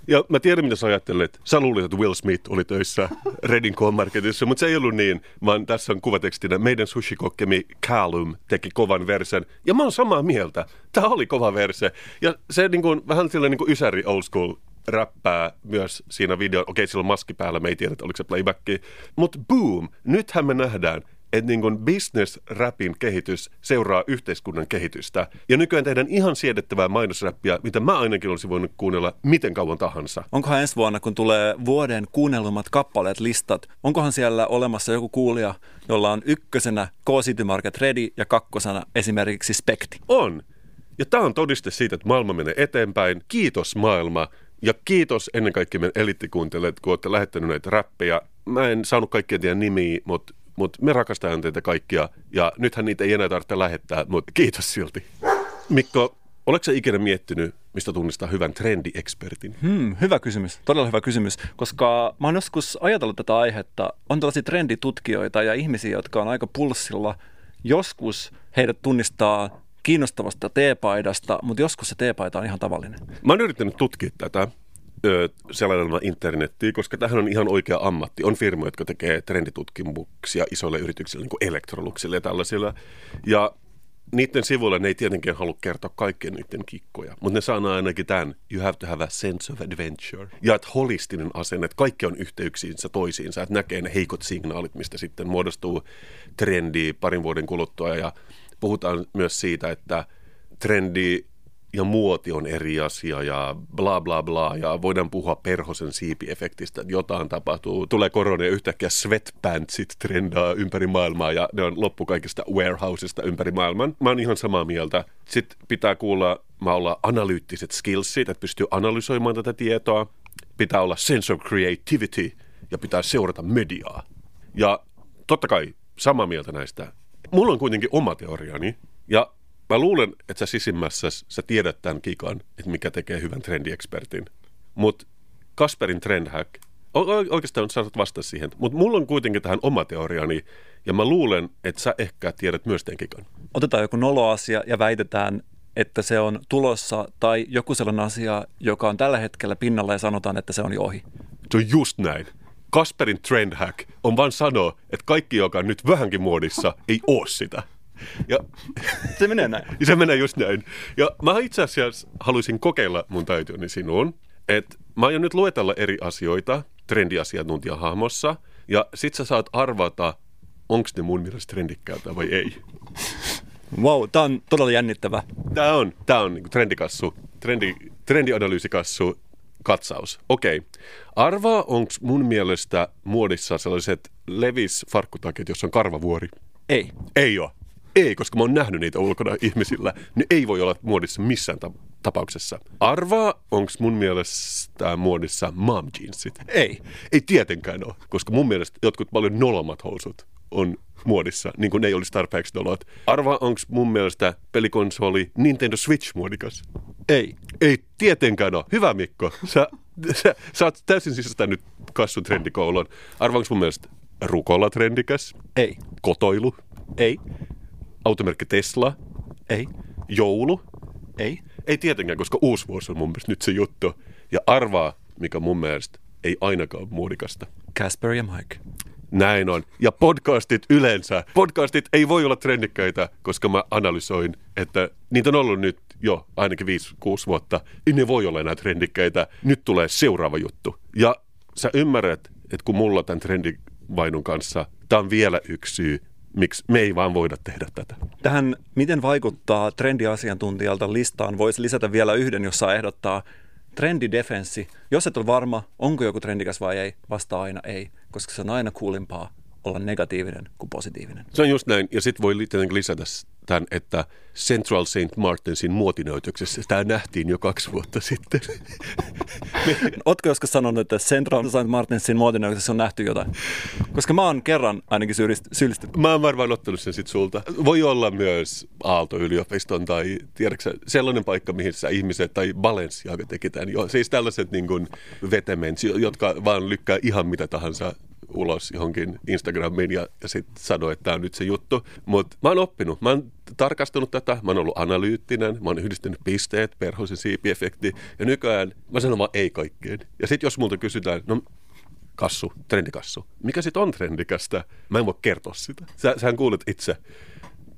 Ja mä tiedän, mitä sä ajattelet. Sä luulit, että Will Smith oli töissä Redin Marketissa, mutta se ei ollut niin, vaan tässä on kuvatekstinä. Meidän sushikokkemi Callum teki kovan versen. Ja mä oon samaa mieltä. Tämä oli kova verse. Ja se niin kuin, vähän sillä niin kuin ysäri old school räppää myös siinä video. Okei, sillä on maski päällä, me ei tiedä, oliko se playbacki. Mutta boom, nythän me nähdään että niin kuin business-rapin kehitys seuraa yhteiskunnan kehitystä. Ja nykyään tehdään ihan siedettävää mainosräppiä, mitä mä ainakin olisin voinut kuunnella miten kauan tahansa. Onkohan ensi vuonna, kun tulee vuoden kuunnellumat kappaleet listat, onkohan siellä olemassa joku kuulija, jolla on ykkösenä K Market Ready ja kakkosena esimerkiksi Spekti? On. Ja tämä on todiste siitä, että maailma menee eteenpäin. Kiitos maailma. Ja kiitos ennen kaikkea meidän elittikuuntelijat, kun olette lähettänyt näitä räppejä. Mä en saanut kaikkia teidän nimiä, mutta mut me rakastamme teitä kaikkia. Ja nythän niitä ei enää tarvitse lähettää, mutta kiitos silti. Mikko, oletko sä ikinä miettinyt, mistä tunnistaa hyvän trendiekspertin? Hmm, hyvä kysymys, todella hyvä kysymys, koska mä oon joskus ajatellut tätä aihetta. On tällaisia trenditutkijoita ja ihmisiä, jotka on aika pulssilla. Joskus heidät tunnistaa kiinnostavasta teepaidasta, mutta joskus se teepaita on ihan tavallinen. Mä oon yrittänyt tutkia tätä ö, selailemalla internettiä, koska tähän on ihan oikea ammatti. On firmoja, jotka tekee trenditutkimuksia isoille yrityksille, niin kuin Electroluxille ja tällaisilla. Ja niiden sivuilla ne ei tietenkin halua kertoa kaikkien niiden kikkoja, mutta ne sanoo ainakin tämän, you have to have a sense of adventure. Ja että holistinen asenne, että kaikki on yhteyksiinsä toisiinsa, että näkee ne heikot signaalit, mistä sitten muodostuu trendi parin vuoden kuluttua. Ja puhutaan myös siitä, että trendi ja muoti on eri asia ja bla bla bla ja voidaan puhua perhosen siipiefektistä, että jotain tapahtuu. Tulee korona ja yhtäkkiä sweatpantsit trendaa ympäri maailmaa ja ne on loppu kaikista warehousesta ympäri maailman. Mä oon ihan samaa mieltä. Sitten pitää kuulla, mä olla analyyttiset skillsit, että pystyy analysoimaan tätä tietoa. Pitää olla sense of creativity ja pitää seurata mediaa. Ja totta kai samaa mieltä näistä. Mulla on kuitenkin oma teoriani ja Mä luulen, että sä sisimmässä sä tiedät tämän kikan, että mikä tekee hyvän trendiekspertin. Mutta Kasperin trendhack, oikeastaan sä saat vastata siihen, mutta mulla on kuitenkin tähän oma teoriani, ja mä luulen, että sä ehkä tiedät myös tämän kikan. Otetaan joku noloasia ja väitetään, että se on tulossa, tai joku sellainen asia, joka on tällä hetkellä pinnalla ja sanotaan, että se on jo ohi. Se on just näin. Kasperin trendhack on vain sanoa, että kaikki, joka on nyt vähänkin muodissa, ei oo sitä. Ja, se menee näin. se menee just näin. Ja mä itse asiassa haluaisin kokeilla mun taitoani sinuun, että mä aion nyt luetella eri asioita trendiasiantuntijan hahmossa, ja sit sä saat arvata, onko ne mun mielestä trendikkäältä vai ei. Wow, tää on todella jännittävä. Tää on, tää on niin trendikassu, trendi, trendianalyysikassu katsaus. Okei. Okay. Arvaa, onko mun mielestä muodissa sellaiset levis farkkutakit, jossa on karvavuori? Ei. Ei ole. Ei, koska mä oon nähnyt niitä ulkona ihmisillä. Ne ei voi olla muodissa missään ta- tapauksessa. Arvaa, onko mun mielestä muodissa mom jeansit? Ei. Ei tietenkään ole, koska mun mielestä jotkut paljon nolomat housut on muodissa, niin kuin ne ei olisi tarpeeksi nolot. Arvaa, onko mun mielestä pelikonsoli Nintendo Switch muodikas? Ei. Ei tietenkään ole. Hyvä Mikko. Sä, sä, sä oot täysin sisästänyt kassun trendikoulun. Arvaa, onko mun mielestä rukolla trendikäs? Ei. Kotoilu? Ei. Automerkki Tesla? Ei. Joulu? Ei. Ei tietenkään, koska uusi vuosi on mun mielestä nyt se juttu. Ja arvaa, mikä mun mielestä ei ainakaan muodikasta. Casper ja Mike. Näin on. Ja podcastit yleensä. Podcastit ei voi olla trendikkäitä, koska mä analysoin, että niitä on ollut nyt jo ainakin 5-6 vuotta. Ne voi olla enää trendikkäitä. Nyt tulee seuraava juttu. Ja sä ymmärrät, että kun mulla tämän trendivainun kanssa, tämä on vielä yksi syy, miksi me ei vaan voida tehdä tätä. Tähän, miten vaikuttaa trendiasiantuntijalta listaan, voisi lisätä vielä yhden, jossa ehdottaa trendidefenssi. Jos et ole varma, onko joku trendikäs vai ei, vastaa aina ei, koska se on aina kuulimpaa olla negatiivinen kuin positiivinen. Se on just näin. Ja sitten voi tietenkin lisätä tämän, että Central St. Martinsin muotinäytöksessä tämä nähtiin jo kaksi vuotta sitten. Oletko joskus sanonut, että Central St. Martinsin muotinäytöksessä on nähty jotain? Koska mä oon kerran ainakin syyllistynyt. Mä oon varmaan ottanut sen sitten sulta. Voi olla myös Aalto-yliopiston tai tiedätkö, sellainen paikka, mihin sä ihmiset tai Balenciaga teki tämän. Jo, siis tällaiset niin kuin vetements, jotka vaan lykkää ihan mitä tahansa ulos johonkin Instagramiin ja, ja sitten sanoi, että tämä on nyt se juttu. Mutta mä oon oppinut, mä oon tarkastanut tätä, mä oon ollut analyyttinen, mä oon yhdistänyt pisteet, perhosen siipiefekti ja nykyään mä sanon vaan ei kaikkeen. Ja sitten jos multa kysytään, no kassu, trendikassu, mikä sitten on trendikästä? Mä en voi kertoa sitä. Sä, sähän kuulet itse.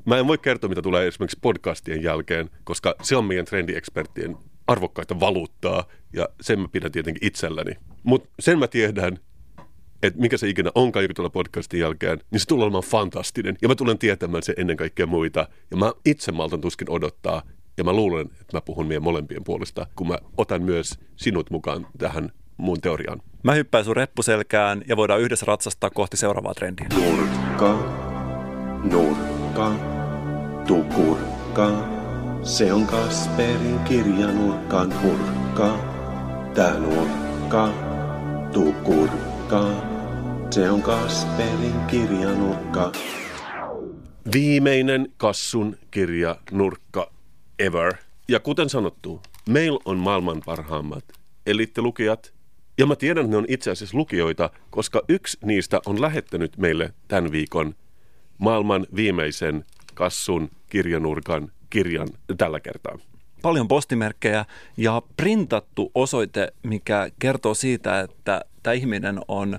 Mä en voi kertoa, mitä tulee esimerkiksi podcastien jälkeen, koska se on meidän trendieksperttien arvokkaita valuuttaa ja sen mä pidän tietenkin itselläni. Mutta sen mä tiedän, että mikä se ikinä onkaan joku tuolla podcastin jälkeen, niin se tulee olemaan fantastinen. Ja mä tulen tietämään sen ennen kaikkea muita. Ja mä itse maltan tuskin odottaa. Ja mä luulen, että mä puhun meidän molempien puolesta, kun mä otan myös sinut mukaan tähän mun teoriaan. Mä hyppään sun reppuselkään ja voidaan yhdessä ratsastaa kohti seuraavaa trendiä. Nurkka, nurkka, tukurkka. Se on Kasperin kirja nurkka, nurkka. Tää nurkka, tukurkka. Se on Kasperin kirja nurkka. Viimeinen Kassun kirja nurkka ever. Ja kuten sanottu, meillä on maailman parhaimmat elittilukijat. Ja mä tiedän, että ne on itse asiassa lukijoita, koska yksi niistä on lähettänyt meille tämän viikon maailman viimeisen Kassun kirjanurkan kirjan tällä kertaa. Paljon postimerkkejä ja printattu osoite, mikä kertoo siitä, että tämä ihminen on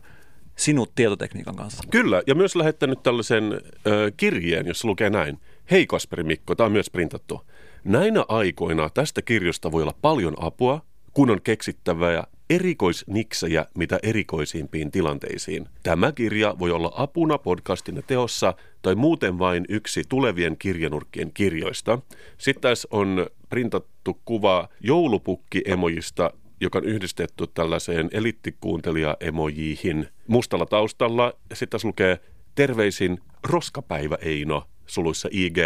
sinut tietotekniikan kanssa. Kyllä, ja myös lähettänyt tällaisen ö, kirjeen, jossa lukee näin. Hei Kasperi Mikko, tämä on myös printattu. Näinä aikoina tästä kirjasta voi olla paljon apua, kun on keksittävää erikoisniksejä mitä erikoisimpiin tilanteisiin. Tämä kirja voi olla apuna podcastin teossa tai muuten vain yksi tulevien kirjanurkkien kirjoista. Sitten tässä on printattu kuva joulupukki-emojista, joka on yhdistetty tällaiseen elittikuuntelija-emojiihin mustalla taustalla. Sitten tässä lukee terveisin Roskapäivä Eino, suluissa IG.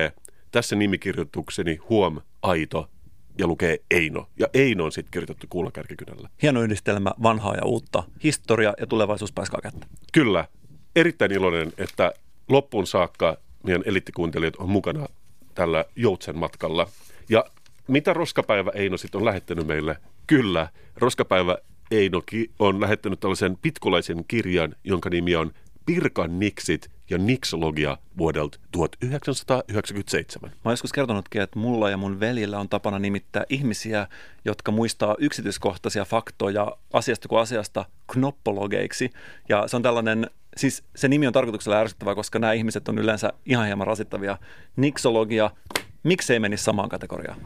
Tässä nimikirjoitukseni huom, aito ja lukee Eino. Ja Eino on sitten kirjoitettu kuulakärkikynällä. Hieno yhdistelmä vanhaa ja uutta. Historia ja tulevaisuus paiskaa kättä. Kyllä. Erittäin iloinen, että loppuun saakka meidän elittikuuntelijat on mukana tällä Joutsen matkalla. Ja mitä Roskapäivä Eino sitten on lähettänyt meille? Kyllä, Roskapäivä Eino ki- on lähettänyt tällaisen pitkulaisen kirjan, jonka nimi on Pirkan niksit ja niksologia vuodelta 1997. Mä oon joskus kertonutkin, että mulla ja mun veljellä on tapana nimittää ihmisiä, jotka muistaa yksityiskohtaisia faktoja asiasta kuin asiasta knoppologeiksi. Ja se on tällainen, siis se nimi on tarkoituksella ärsyttävä, koska nämä ihmiset on yleensä ihan hieman rasittavia. Niksologia, miksei menisi samaan kategoriaan?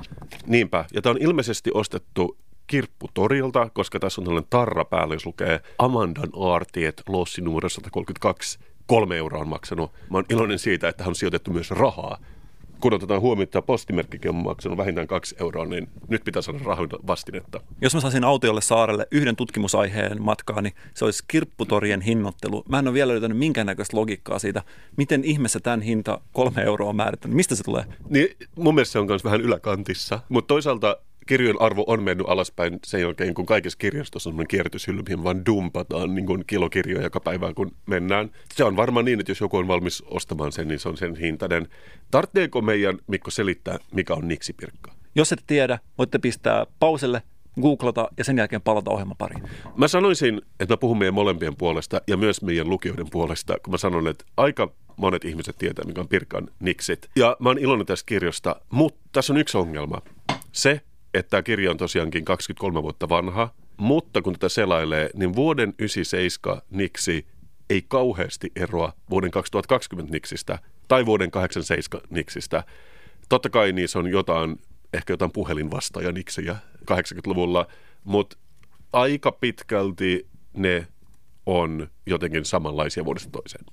Niinpä, ja tämä on ilmeisesti ostettu kirpputorilta, koska tässä on tällainen tarra päällä, jos lukee Amandan aartiet Lossi numero 132. Kolme euroa on maksanut. Mä oon iloinen siitä, että hän on sijoitettu myös rahaa. Kun otetaan huomioon, että postimerkkikin on maksanut vähintään kaksi euroa, niin nyt pitää saada rahoin vastinetta. Jos mä saisin autiolle saarelle yhden tutkimusaiheen matkaan, niin se olisi kirpputorien hinnoittelu. Mä en ole vielä löytänyt minkäännäköistä logiikkaa siitä, miten ihmeessä tämän hinta kolme euroa on määrittänyt. Mistä se tulee? Niin mun mielestä se on myös vähän yläkantissa, mutta toisaalta kirjojen arvo on mennyt alaspäin sen jälkeen, kun kaikessa kirjastossa on kierrätyshylly, mihin vaan dumpataan niin kuin kilokirjoja joka päivä, kun mennään. Se on varmaan niin, että jos joku on valmis ostamaan sen, niin se on sen hintainen. Tartteeko meidän, Mikko, selittää, mikä on niksipirkka? Jos et tiedä, voitte pistää pauselle, googlata ja sen jälkeen palata ohjelman pariin. Mä sanoisin, että mä puhun meidän molempien puolesta ja myös meidän lukijoiden puolesta, kun mä sanon, että aika monet ihmiset tietää, mikä on Pirkan niksit. Ja mä oon iloinen tästä kirjasta, mutta tässä on yksi ongelma. Se, että tämä kirja on tosiaankin 23 vuotta vanha, mutta kun tätä selailee, niin vuoden 97 niksi ei kauheasti eroa vuoden 2020 niksistä tai vuoden 87 niksistä. Totta kai niissä on jotain, ehkä jotain puhelinvastaajaniksejä 80-luvulla, mutta aika pitkälti ne on jotenkin samanlaisia vuodesta toiseen.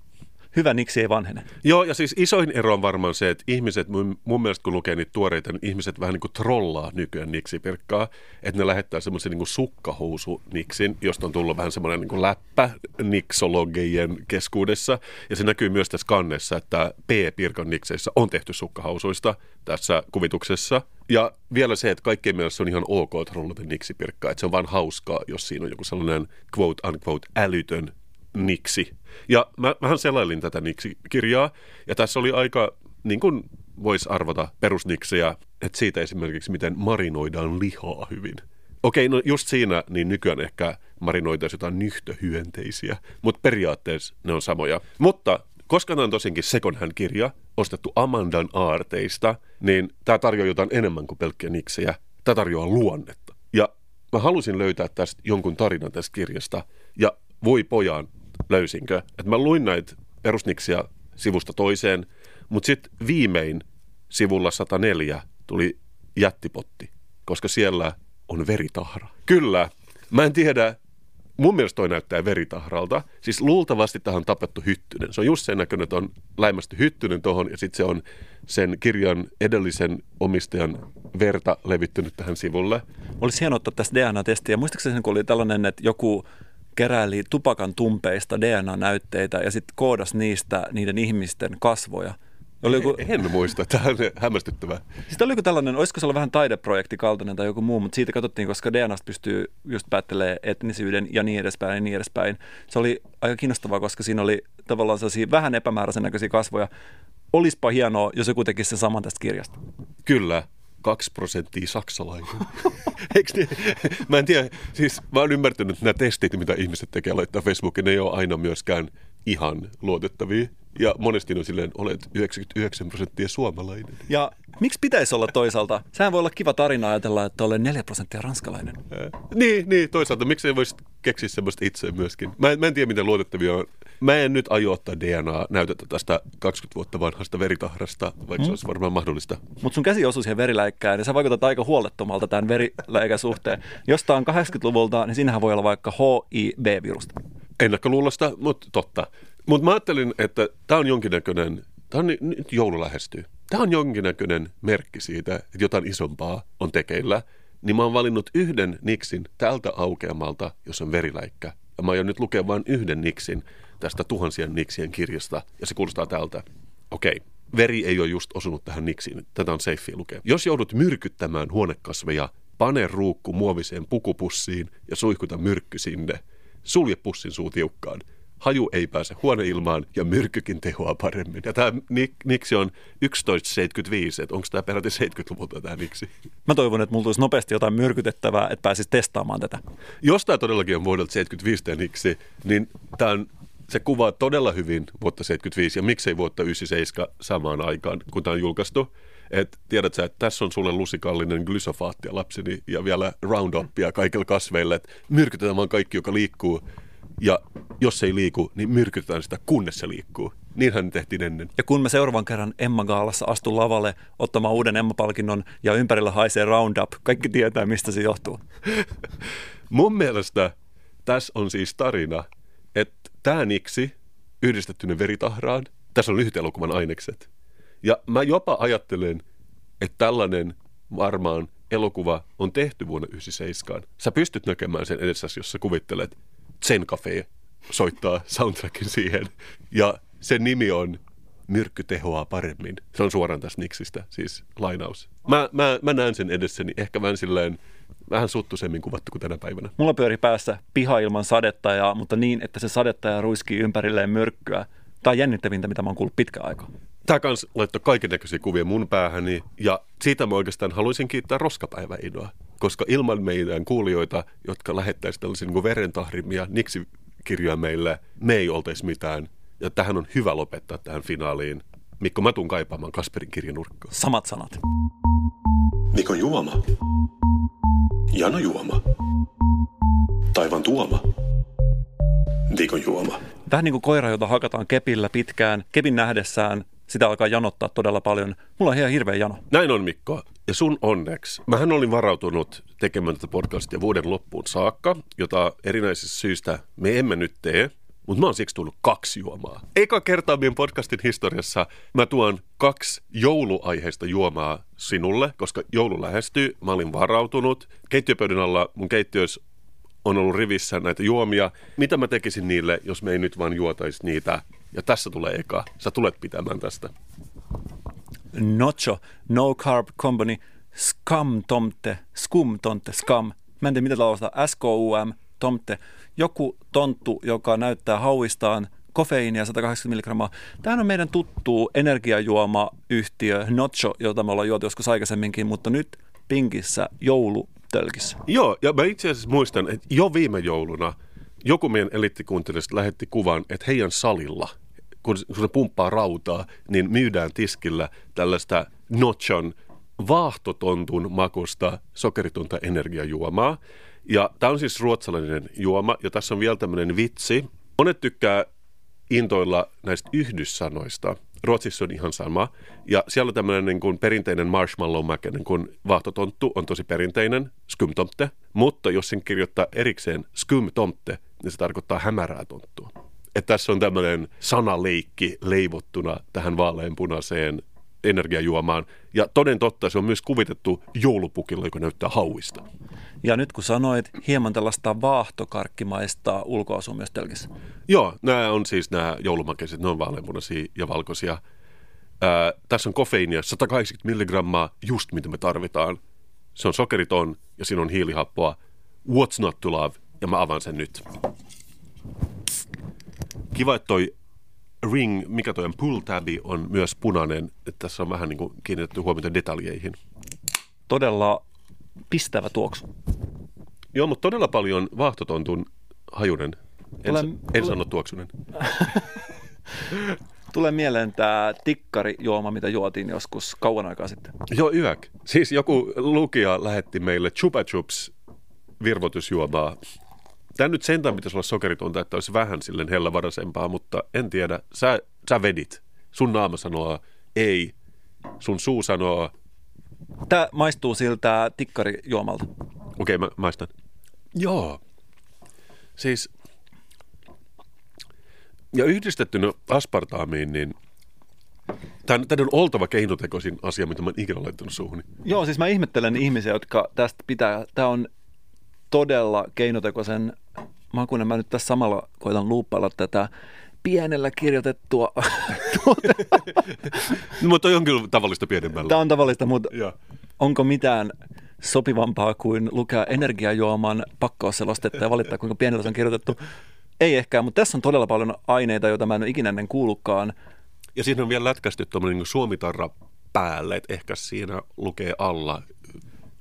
Hyvä niksi ei vanhene. Joo, ja siis isoin ero on varmaan se, että ihmiset, mun, mun mielestä kun lukee niitä tuoreita, niin ihmiset vähän niin kuin trollaa nykyään niksipirkkaa, että ne lähettää semmoisen niin sukkahousu-niksin, josta on tullut vähän semmoinen niin läppä niksologejen keskuudessa. Ja se näkyy myös tässä kannessa, että P-pirkan nikseissä on tehty sukkahousuista tässä kuvituksessa. Ja vielä se, että kaikkien mielestä on ihan ok trollata niksipirkkaa, että se on vaan hauskaa, jos siinä on joku sellainen quote unquote älytön niksi. Ja mä, mähän selailin tätä niksi-kirjaa, ja tässä oli aika, niin kuin voisi arvata, perusniksejä, että siitä esimerkiksi, miten marinoidaan lihaa hyvin. Okei, no just siinä, niin nykyään ehkä marinoitaisiin jotain nyhtöhyönteisiä, mutta periaatteessa ne on samoja. Mutta koska tämä on tosinkin second hand kirja, ostettu Amandan aarteista, niin tämä tarjoaa jotain enemmän kuin pelkkiä niksejä. Tämä tarjoaa luonnetta. Ja mä halusin löytää tästä jonkun tarinan tästä kirjasta, ja voi pojan, löysinkö. Että mä luin näitä perusniksia sivusta toiseen, mutta sitten viimein sivulla 104 tuli jättipotti, koska siellä on veritahra. Kyllä, mä en tiedä mun mielestä toi näyttää veritahralta. Siis luultavasti tähän on tapettu hyttynen. Se on just sen näköinen, että on läimästy hyttynen tuohon ja sitten se on sen kirjan edellisen omistajan verta levittynyt tähän sivulle. Olisi hienoa ottaa tässä DNA-testiä. Muistaakseni sen, kun oli tällainen, että joku keräili tupakan tumpeista DNA-näytteitä ja sitten koodas niistä niiden ihmisten kasvoja. Oli joku, En muista, tämä on hämmästyttävää. Sitten oli joku tällainen, olisiko se ollut vähän taideprojekti kaltainen tai joku muu, mutta siitä katsottiin, koska DNAsta pystyy just päättelemään etnisyyden ja niin edespäin ja niin edespäin. Se oli aika kiinnostavaa, koska siinä oli tavallaan sellaisia vähän epämääräisen näköisiä kasvoja. Olispa hienoa, jos joku tekisi sen saman tästä kirjasta. Kyllä, kaksi prosenttia saksalainen. Eikö niin? Mä en tiedä, siis mä oon ymmärtänyt, että nämä testit, mitä ihmiset tekee laittaa Facebookiin, ne ei ole aina myöskään ihan luotettavia. Ja monesti ne on silleen, olet 99 prosenttia suomalainen. Ja miksi pitäisi olla toisaalta? Sehän voi olla kiva tarina ajatella, että olen 4 prosenttia ranskalainen. Niin, niin, toisaalta. Miksi ei voisi keksiä semmoista itse myöskin? Mä en, mä en tiedä, miten luotettavia on. Mä en nyt aio ottaa DNA-näytettä tästä 20 vuotta vanhasta veritahrasta, vaikka se olisi varmaan mahdollista. Mutta sun käsi osui siihen veriläikkään, niin sä vaikutat aika huolettomalta tämän veriläikän suhteen. Jos tää on 80-luvulta, niin siinähän voi olla vaikka HIV-virusta. Ennakkoluulosta, mutta totta. Mutta mä ajattelin, että tämä on jonkinnäköinen, tämä on nyt joulu lähestyy. Tämä on jonkinnäköinen merkki siitä, että jotain isompaa on tekeillä. Niin mä oon valinnut yhden niksin tältä aukeamalta, jos on veriläikkä. Ja mä aion nyt lukea vain yhden niksin tästä tuhansien niksien kirjasta. Ja se kuulostaa tältä. Okei, veri ei ole just osunut tähän niksiin. Tätä on safe lukea. Jos joudut myrkyttämään huonekasveja, pane ruukku muoviseen pukupussiin ja suihkuta myrkky sinne. Sulje pussin suu tiukkaan. Haju ei pääse huoneilmaan ja myrkkykin tehoaa paremmin. Ja tämä niksi on 1175, että onko tämä peräti 70-luvulta tämä niksi? Mä toivon, että mulla tulisi nopeasti jotain myrkytettävää, että pääsis testaamaan tätä. Jos tämä todellakin on vuodelta 75 tämä niksi, niin tämä on, se kuvaa todella hyvin vuotta 75 ja miksei vuotta 97 samaan aikaan, kun tämä on julkaistu. Et tiedät sä, että tässä on sulle lusikallinen glysofaattia lapseni ja vielä Roundupia kaikilla kasveilla, että myrkytetään vaan kaikki, joka liikkuu. Ja jos se ei liiku, niin myrkytetään sitä, kunnes se liikkuu. Niinhän tehtiin ennen. Ja kun mä seuraavan kerran Emma Gaalassa astun lavalle ottamaan uuden Emma-palkinnon ja ympärillä haisee Roundup, kaikki tietää, mistä se johtuu. Mun mielestä tässä on siis tarina, että tämä niksi yhdistettynä veritahraan, tässä on lyhyt elokuvan ainekset. Ja mä jopa ajattelen, että tällainen varmaan elokuva on tehty vuonna 1997. Sä pystyt näkemään sen edessäsi, jos sä kuvittelet Zen Cafe soittaa soundtrackin siihen. Ja sen nimi on Myrkky tehoaa paremmin. Se on suoraan tästä Nixistä, siis lainaus. Mä, mä, mä näen sen edessäni ehkä vähän silleen, vähän suttusemmin kuvattu kuin tänä päivänä. Mulla pyöri päässä piha ilman sadetta, ja, mutta niin, että se sadettaja ruiskii ympärilleen myrkkyä. Tämä on jännittävintä, mitä mä oon kuullut pitkä aikaa. Tämä kans laittoi kaiken näköisiä kuvia mun päähäni ja siitä mä oikeastaan haluaisin kiittää Roskapäivä-Idoa, koska ilman meidän kuulijoita, jotka lähettäisiin tällaisia niin verentahrimia niksi-kirjoja meille, me ei oltaisi mitään. Ja tähän on hyvä lopettaa tähän finaaliin. Mikko, mä tuun kaipaamaan Kasperin kirjanurkkaa. Samat sanat. Mikon juoma. Jano juoma. Taivan tuoma. Viikon juoma. Vähän niin kuin koira, jota hakataan kepillä pitkään, kepin nähdessään sitä alkaa janottaa todella paljon. Mulla on ihan hirveä jano. Näin on Mikko. Ja sun onneksi. Mähän olin varautunut tekemään tätä podcastia vuoden loppuun saakka, jota erinäisistä syistä me emme nyt tee. Mutta mä oon siksi tullut kaksi juomaa. Eka kertaa meidän podcastin historiassa mä tuon kaksi jouluaiheista juomaa sinulle, koska joulu lähestyy. Mä olin varautunut. Keittiöpöydän alla mun keittiössä on ollut rivissä näitä juomia. Mitä mä tekisin niille, jos me ei nyt vaan juotaisi niitä? Ja tässä tulee eka. Sä tulet pitämään tästä. Nocho, No Carb Company, Scum Tomte, Skum Tomte, Scum. Mä en tiedä, mitä laustaa, S-K-U-M, Tomte. Joku tonttu, joka näyttää hauistaan kofeiinia 180 milligrammaa. Tämähän on meidän tuttu energiajuoma-yhtiö Nocho, jota me ollaan juotu joskus aikaisemminkin, mutta nyt pinkissä joulutölkissä. Joo, ja mä itse asiassa muistan, että jo viime jouluna joku meidän eliittikuuntelijasta lähetti kuvan, että heidän salilla, kun, kun pumppaa rautaa, niin myydään tiskillä tällaista Nochon vaahtotontun makusta sokeritonta energiajuomaa. Ja tämä on siis ruotsalainen juoma, ja tässä on vielä tämmöinen vitsi. Monet tykkää intoilla näistä yhdyssanoista. Ruotsissa on ihan sama. Ja siellä on tämmöinen niin kuin perinteinen marshmallow mac, niin kuin vaahtotonttu on tosi perinteinen, skumtomte. Mutta jos sen kirjoittaa erikseen skumtomte, niin se tarkoittaa hämärää tonttua. Että tässä on tämmöinen sanaleikki leivottuna tähän vaaleanpunaiseen energiajuomaan. Ja toden totta se on myös kuvitettu joulupukilla, joka näyttää hauista. Ja nyt kun sanoit, hieman tällaista vaahtokarkkimaista ulkoasua myös telkissä. Joo, nämä on siis nämä joulumakeiset, ne on vaaleanpunaisia ja valkoisia. Ää, tässä on kofeiinia 180 milligrammaa, just mitä me tarvitaan. Se on sokeriton ja siinä on hiilihappoa. What's not to love? Ja mä avaan sen nyt. Kiva, että toi ring, mikä toi on pull tabi, on myös punainen. Että tässä on vähän niin kuin kiinnitetty huomiota detaljeihin. Todella pistävä tuoksu. Joo, mutta todella paljon vaahtotontun hajunen. En, Tulee- en sano tuoksunen. Tulee mieleen tämä tikkarijuoma, mitä juotiin joskus kauan aikaa sitten. Joo, yök. Siis joku lukija lähetti meille Chupa Chups virvoitusjuomaa. Tämä nyt sentään pitäisi olla sokeritonta, että olisi vähän silleen hellävaraisempaa, mutta en tiedä. Sä, sä vedit. Sun naama sanoo ei. Sun suu sanoo, Tämä maistuu siltä tikkarijuomalta. okei mä maistan. Joo. Siis, ja yhdistettynä aspartaamiin, niin Tämä, tämä on oltava keinotekoisin asia, mitä mä oon ikinä laittanut suuhuni. Joo, siis mä ihmettelen ihmisiä, jotka tästä pitää. Tämä on todella keinotekoisen makuinen. Mä nyt tässä samalla koitan luuppailla tätä pienellä kirjoitettua. No, mutta on kyllä tavallista pienemmällä. Tämä on tavallista, mutta Joo. onko mitään sopivampaa kuin lukea energiajuoman pakkausselostetta ja valittaa, kuinka pienellä se on kirjoitettu? Ei ehkä, mutta tässä on todella paljon aineita, joita mä en ole ikinä ennen kuullutkaan. Ja siinä on vielä lätkästy tuommoinen niin suomitarra päälle, että ehkä siinä lukee alla.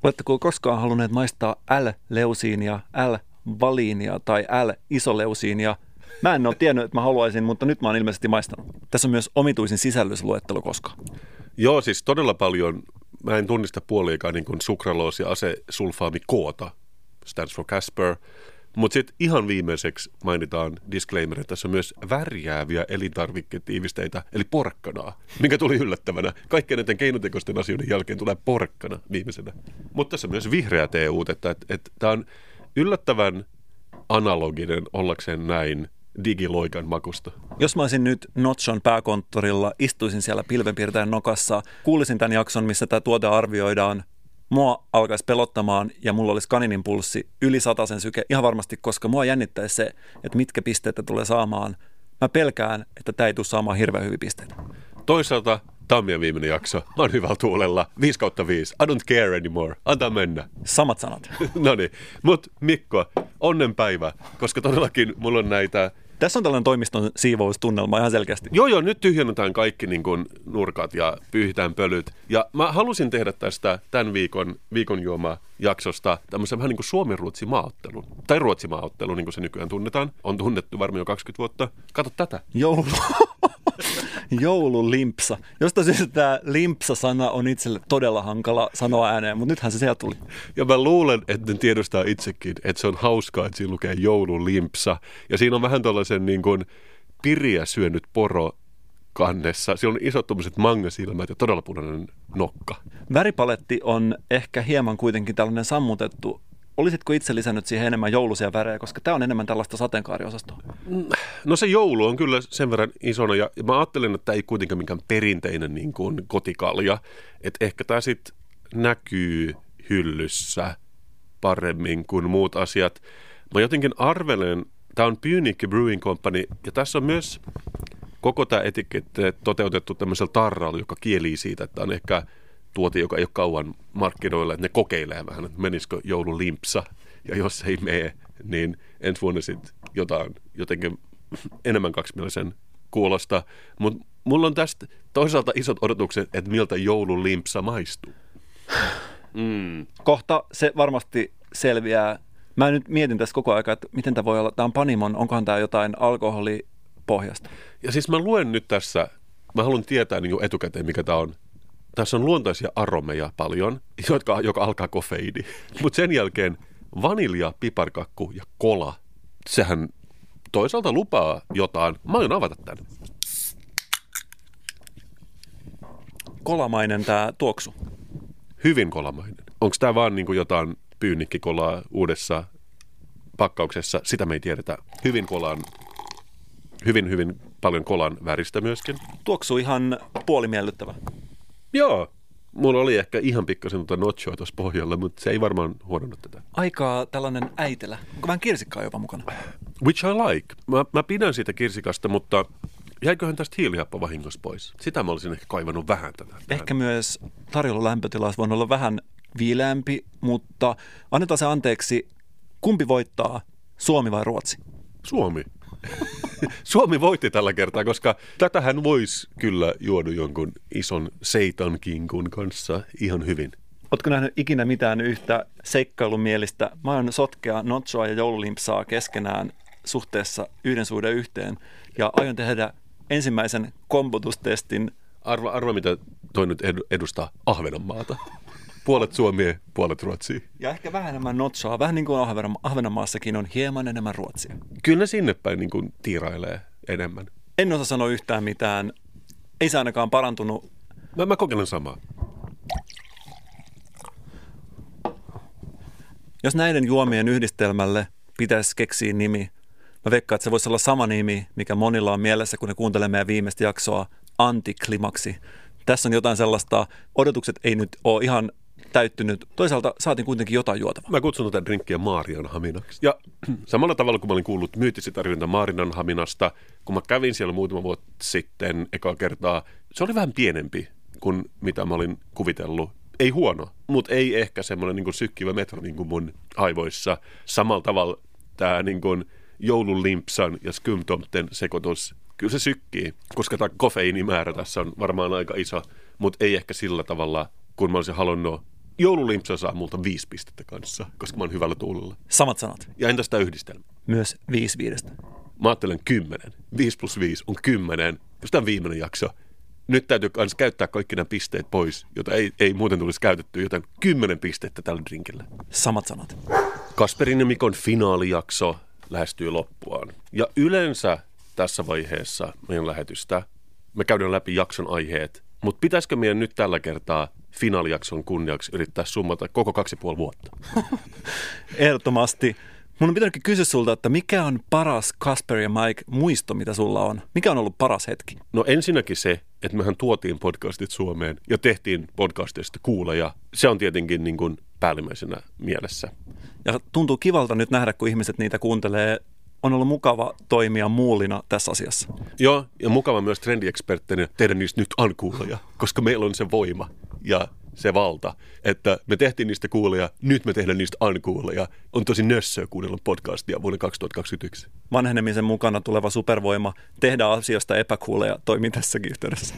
Oletteko koskaan halunneet maistaa L-leusiinia, L-valiinia tai L-isoleusiinia? Mä en ole tiennyt, että mä haluaisin, mutta nyt mä oon ilmeisesti maistanut. Tässä on myös omituisin sisällysluettelo koskaan. Joo, siis todella paljon, mä en tunnista puoliikaan niin kuin sukraloos- ja asesulfaami koota, stands for Casper. Mutta sitten ihan viimeiseksi mainitaan disclaimer, että tässä on myös värjääviä elintarviketiivisteitä, eli porkkanaa, mikä tuli yllättävänä. Kaikkien näiden keinotekoisten asioiden jälkeen tulee porkkana viimeisenä. Mutta tässä on myös vihreä EU, että että tämä on yllättävän analoginen ollakseen näin digiloikan makusta. Jos mä olisin nyt Notchon pääkonttorilla, istuisin siellä pilvenpiirtäjän nokassa, kuulisin tämän jakson, missä tämä tuote arvioidaan, mua alkaisi pelottamaan ja mulla olisi kaninin pulssi yli sen syke ihan varmasti, koska mua jännittäisi se, että mitkä pisteitä tulee saamaan. Mä pelkään, että tämä ei tule saamaan hirveän hyviä pisteitä. Toisaalta tämä on meidän viimeinen jakso. Mä oon hyvällä tuulella. 5 kautta 5. I don't care anymore. Antaa mennä. Samat sanat. no niin. Mutta Mikko, onnenpäivä, koska todellakin mulla on näitä... Tässä on tällainen toimiston siivoustunnelma ihan selkeästi. Joo, joo, nyt tyhjennetään kaikki niin kuin nurkat ja pyyhitään pölyt. Ja mä halusin tehdä tästä tämän viikon, viikon juoma-jaksosta tämmöisen vähän niin kuin Suomen-Ruotsi maaottelun. Tai Ruotsi maaottelu, niin kuin se nykyään tunnetaan. On tunnettu varmaan jo 20 vuotta. Kato tätä. Joulu. Joululimpsa. Jostain syystä tämä limpsa-sana on itselle todella hankala sanoa ääneen, mutta nythän se sieltä tuli. Ja mä luulen, että ne tiedostaa itsekin, että se on hauskaa, että siinä lukee joululimpsa. Ja siinä on vähän tuollaisen niin kuin piriä syönyt poro kannessa. Siinä on isot tuommoiset mangasilmät ja todella punainen nokka. Väripaletti on ehkä hieman kuitenkin tällainen sammutettu. Olisitko itse lisännyt siihen enemmän jouluisia värejä, koska tämä on enemmän tällaista sateenkaariosastoa? No se joulu on kyllä sen verran isona ja mä ajattelen, että tämä ei kuitenkaan mikään perinteinen niin kuin kotikalja. Että ehkä tämä sitten näkyy hyllyssä paremmin kuin muut asiat. Mä jotenkin arvelen, tämä on Pyynikki Brewing Company ja tässä on myös koko tämä etiketti toteutettu tämmöisellä tarralla, joka kielii siitä, että on ehkä tuote, joka ei ole kauan markkinoilla, että ne kokeilee vähän, että menisikö joululimpsa. Ja jos ei mene, niin ensi vuonna sitten jotain jotenkin enemmän kaksimielisen kuulosta. Mutta mulla on tästä toisaalta isot odotukset, että miltä joululimpsa maistuu. Mm. Kohta se varmasti selviää. Mä nyt mietin tässä koko ajan, että miten tämä voi olla. Tämä on Panimon, onkohan tämä jotain alkoholipohjasta? Ja siis mä luen nyt tässä, mä haluan tietää niin etukäteen, mikä tämä on. Tässä on luontaisia aromeja paljon, jotka, joka alkaa kofeiini. Mutta sen jälkeen vanilja, piparkakku ja kola. Sehän toisaalta lupaa jotain. Mä aion avata tämän. kolamainen tämä tuoksu? Hyvin kolamainen. Onko tämä vaan niin kuin jotain pyynikkikolaa uudessa pakkauksessa? Sitä me ei tiedetä. Hyvin kolan, hyvin hyvin paljon kolan väristä myöskin. Tuoksu ihan puolimiellyttävä. Joo. Mulla oli ehkä ihan pikkasen tuota notchoa tuossa pohjalla, mutta se ei varmaan huononnut tätä. Aika tällainen äitelä. Onko vähän kirsikkaa jopa mukana? Which I like. Mä, mä pidän siitä kirsikasta, mutta jäiköhän tästä hiilihappo vahingossa pois? Sitä mä olisin ehkä kaivannut vähän tätä. Ehkä myös tarjolla lämpötila olisi voinut olla vähän viileämpi, mutta annetaan se anteeksi. Kumpi voittaa, Suomi vai Ruotsi? Suomi. Suomi voitti tällä kertaa, koska tätähän voisi kyllä juoda jonkun ison seitankinkun kanssa ihan hyvin. Oletko nähnyt ikinä mitään yhtä seikkailumielistä? Mä oon sotkea notchoa ja joululimpsaa keskenään suhteessa yhden suhde yhteen ja aion tehdä ensimmäisen kombotustestin. Arva, arva mitä toi nyt edu- edustaa Ahvenanmaata. Puolet Suomea, puolet Ruotsia. Ja ehkä vähän enemmän notchoa, vähän niin kuin Ahvenan- Ahvenanmaassakin on hieman enemmän ruotsia. Kyllä ne sinne päin niin kuin tiirailee enemmän. En osaa sanoa yhtään mitään. Ei se ainakaan parantunut. Mä, mä kokeilen samaa. Jos näiden juomien yhdistelmälle pitäisi keksiä nimi, mä veikkaan, että se voisi olla sama nimi, mikä monilla on mielessä, kun ne kuuntelee meidän viimeistä jaksoa, antiklimaksi. Tässä on jotain sellaista, odotukset ei nyt ole ihan täyttynyt. Toisaalta saatiin kuitenkin jotain juotavaa. Mä kutsun tätä drinkkiä Maarian haminaksi. Ja samalla tavalla kuin mä olin kuullut myyttisitarjonta Maarinan haminasta, kun mä kävin siellä muutama vuotta sitten ekaa kertaa, se oli vähän pienempi kuin mitä mä olin kuvitellut. Ei huono, mutta ei ehkä semmoinen niin sykkivä metro niin kuin mun aivoissa. Samalla tavalla tämä niin kuin joululimpsan ja skumtomten sekoitus, kyllä se sykkii, koska tämä kofeiinimäärä tässä on varmaan aika iso, mutta ei ehkä sillä tavalla, kun mä olisin halunnut Joululimpsa saa multa viisi pistettä kanssa, koska mä oon hyvällä tuulella. Samat sanat. Ja entäs tämä yhdistelmä? Myös viisi viidestä. Mä ajattelen kymmenen. Viisi plus viisi on kymmenen. Jos tämä on viimeinen jakso, nyt täytyy myös käyttää kaikki nämä pisteet pois, jota ei, ei muuten tulisi käytetty, joten kymmenen pistettä tällä drinkillä. Samat sanat. Kasperin ja Mikon finaalijakso lähestyy loppuaan. Ja yleensä tässä vaiheessa meidän lähetystä me käydään läpi jakson aiheet, mutta pitäisikö meidän nyt tällä kertaa finaalijakson kunniaksi yrittää summata koko kaksi ja puoli vuotta? Ehdottomasti. Mun on pitänytkin kysyä sulta, että mikä on paras Kasper ja Mike muisto, mitä sulla on? Mikä on ollut paras hetki? No ensinnäkin se, että mehän tuotiin podcastit Suomeen ja tehtiin podcastista kuuleja. Se on tietenkin niin kuin päällimmäisenä mielessä. Ja tuntuu kivalta nyt nähdä, kun ihmiset niitä kuuntelee. On ollut mukava toimia muulina tässä asiassa. Joo, ja mukava myös trendieksperttinä tehdä niistä nyt ankuuleja, koska meillä on se voima ja se valta, että me tehtiin niistä kuuleja, nyt me tehdään niistä ankuuleja. On tosi nössöä kuunnella podcastia vuonna 2021. Vanhenemisen mukana tuleva supervoima tehdä asioista epäkuuleja toimii tässäkin yhteydessä.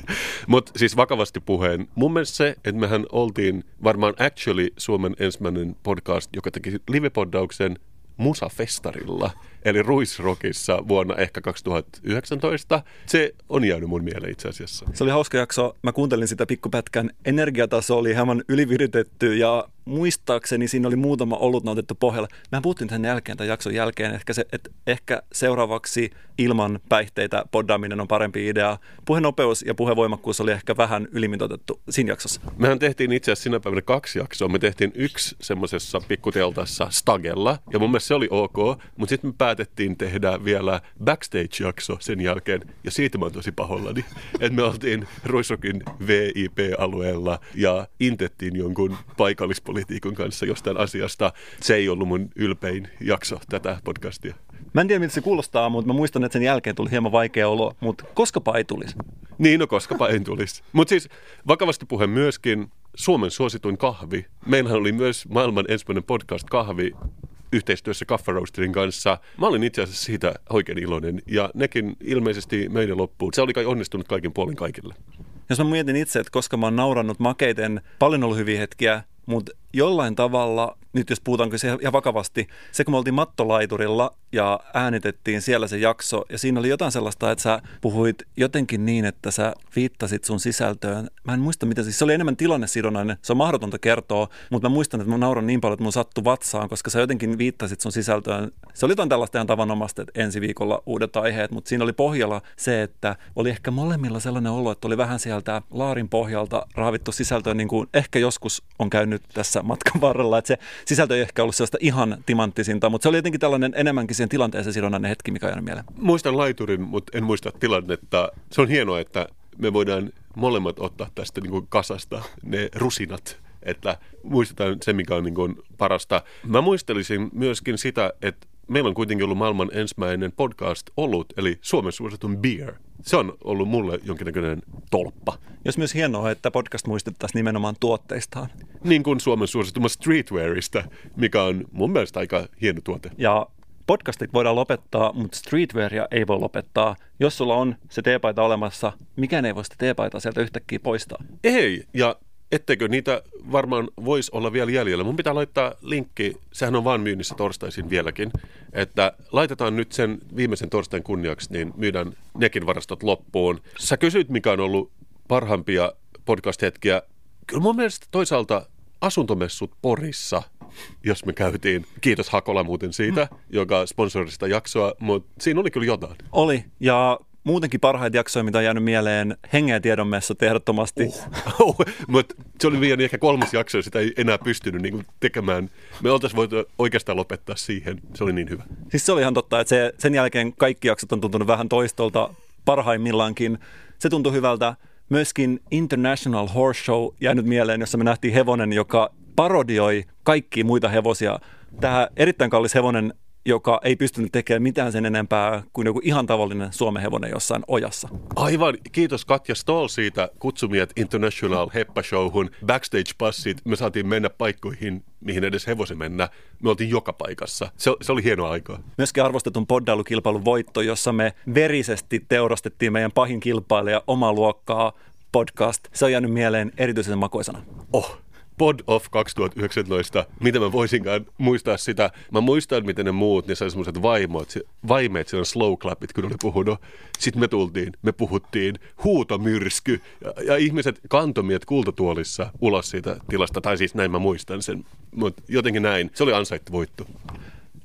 Mutta siis vakavasti puheen, mun mielestä se, että mehän oltiin varmaan actually Suomen ensimmäinen podcast, joka teki livepoddauksen Musafestarilla, eli Ruisrockissa vuonna ehkä 2019. Se on jäänyt mun mieleen itse asiassa. Se oli hauska jakso. Mä kuuntelin sitä pikkupätkän. Energiataso oli hieman yliviritetty ja muistaakseni siinä oli muutama olut nautettu pohjalla. Mä puhuttiin tämän jälkeen, tämän jakson jälkeen, ehkä, se, että ehkä seuraavaksi ilman päihteitä poddaaminen on parempi idea. Puhenopeus ja puhevoimakkuus oli ehkä vähän ylimitoitettu siinä jaksossa. Mehän tehtiin itse asiassa sinä päivänä kaksi jaksoa. Me tehtiin yksi semmoisessa pikkuteltassa Stagella, ja mun mielestä se oli ok, mutta sitten me päätettiin tehdä vielä backstage-jakso sen jälkeen, ja siitä mä oon tosi pahollani, että me oltiin Ruisrokin VIP-alueella ja intettiin jonkun paikallispolitiikon kanssa jostain asiasta. Se ei ollut mun ylpein jakso tätä podcastia. Mä en tiedä, miltä se kuulostaa, mutta mä muistan, että sen jälkeen tuli hieman vaikea olo, mutta koskapa ei tulisi. Niin, no koskapa en tulisi. Mutta siis vakavasti puheen myöskin Suomen suosituin kahvi. Meillähän oli myös maailman ensimmäinen podcast kahvi yhteistyössä Kaffa Roasterin kanssa. Mä olin itse asiassa siitä oikein iloinen ja nekin ilmeisesti meidän loppuun. Se oli kai onnistunut kaikin puolin kaikille. Jos mä mietin itse, että koska mä oon naurannut makeiten, paljon ollut hyviä hetkiä, mutta jollain tavalla nyt jos puhutaanko se ihan vakavasti, se kun me oltiin mattolaiturilla ja äänitettiin siellä se jakso, ja siinä oli jotain sellaista, että sä puhuit jotenkin niin, että sä viittasit sun sisältöön. Mä en muista mitä, siis se oli enemmän tilannesidonnainen, se on mahdotonta kertoa, mutta mä muistan, että mä nauran niin paljon, että mun sattui vatsaan, koska sä jotenkin viittasit sun sisältöön. Se oli jotain tällaista ihan tavanomasta, että ensi viikolla uudet aiheet, mutta siinä oli pohjalla se, että oli ehkä molemmilla sellainen olo, että oli vähän sieltä laarin pohjalta raavittu sisältöä, niin kuin ehkä joskus on käynyt tässä matkan varrella, että se sisältö ei ehkä ollut sellaista ihan timanttisinta, mutta se oli jotenkin tällainen enemmänkin siihen tilanteeseen sidonnainen hetki, mikä on mieleen. Muistan laiturin, mutta en muista tilannetta. Se on hienoa, että me voidaan molemmat ottaa tästä niin kuin kasasta ne rusinat, että muistetaan se, mikä on niin kuin parasta. Mä muistelisin myöskin sitä, että meillä on kuitenkin ollut maailman ensimmäinen podcast ollut, eli Suomen suositun Beer. Se on ollut mulle jonkinnäköinen tolppa. Jos myös hienoa, että podcast muistettaisiin nimenomaan tuotteistaan. Niin kuin Suomen suosituma streetwearista, mikä on mun mielestä aika hieno tuote. Ja podcastit voidaan lopettaa, mutta streetwearia ei voi lopettaa. Jos sulla on se teepaita olemassa, mikään ei voi sitä teepaitaa sieltä yhtäkkiä poistaa. Ei, ja etteikö niitä varmaan voisi olla vielä jäljellä. Mun pitää laittaa linkki, sehän on vaan myynnissä torstaisin vieläkin, että laitetaan nyt sen viimeisen torstain kunniaksi, niin myydään nekin varastot loppuun. Sä kysyit, mikä on ollut parhaimpia podcast-hetkiä. Kyllä mun mielestä toisaalta asuntomessut Porissa, jos me käytiin. Kiitos Hakola muuten siitä, joka sponsorista jaksoa, mutta siinä oli kyllä jotain. Oli, ja muutenkin parhaita jaksoja, mitä on jäänyt mieleen, hengen ja tiedon messut ehdottomasti. Oh, mutta se oli vielä ehkä kolmas jakso, ja sitä ei enää pystynyt niin tekemään. Me oltaisiin voitu oikeastaan lopettaa siihen. Se oli niin hyvä. Siis se oli ihan totta, että se, sen jälkeen kaikki jaksot on tuntunut vähän toistolta parhaimmillaankin. Se tuntui hyvältä. Myöskin International Horse Show jäänyt mieleen, jossa me nähtiin hevonen, joka parodioi kaikkia muita hevosia. Tämä erittäin kallis hevonen joka ei pystynyt tekemään mitään sen enempää kuin joku ihan tavallinen Suomen hevonen jossain ojassa. Aivan, kiitos Katja Stoll siitä kutsumiet International Heppa Showhun. Backstage-passit, me saatiin mennä paikkoihin, mihin edes hevosen mennä. Me oltiin joka paikassa. Se, se oli hienoa aikaa. Myöskin arvostetun poddailukilpailun voitto, jossa me verisesti teurastettiin meidän pahin kilpailija oma luokkaa podcast. Se on jäänyt mieleen erityisen makoisana. Oh, Pod of 2019, mitä mä voisinkaan muistaa sitä. Mä muistan, miten ne muut, ne sai semmoiset vaimot, vaimeet, siellä slow clapit, kun oli puhunut. Sitten me tultiin, me puhuttiin, huutomyrsky ja, ja ihmiset kantomiet kultatuolissa ulos siitä tilasta, tai siis näin mä muistan sen. Mutta jotenkin näin, se oli ansaittu voitto.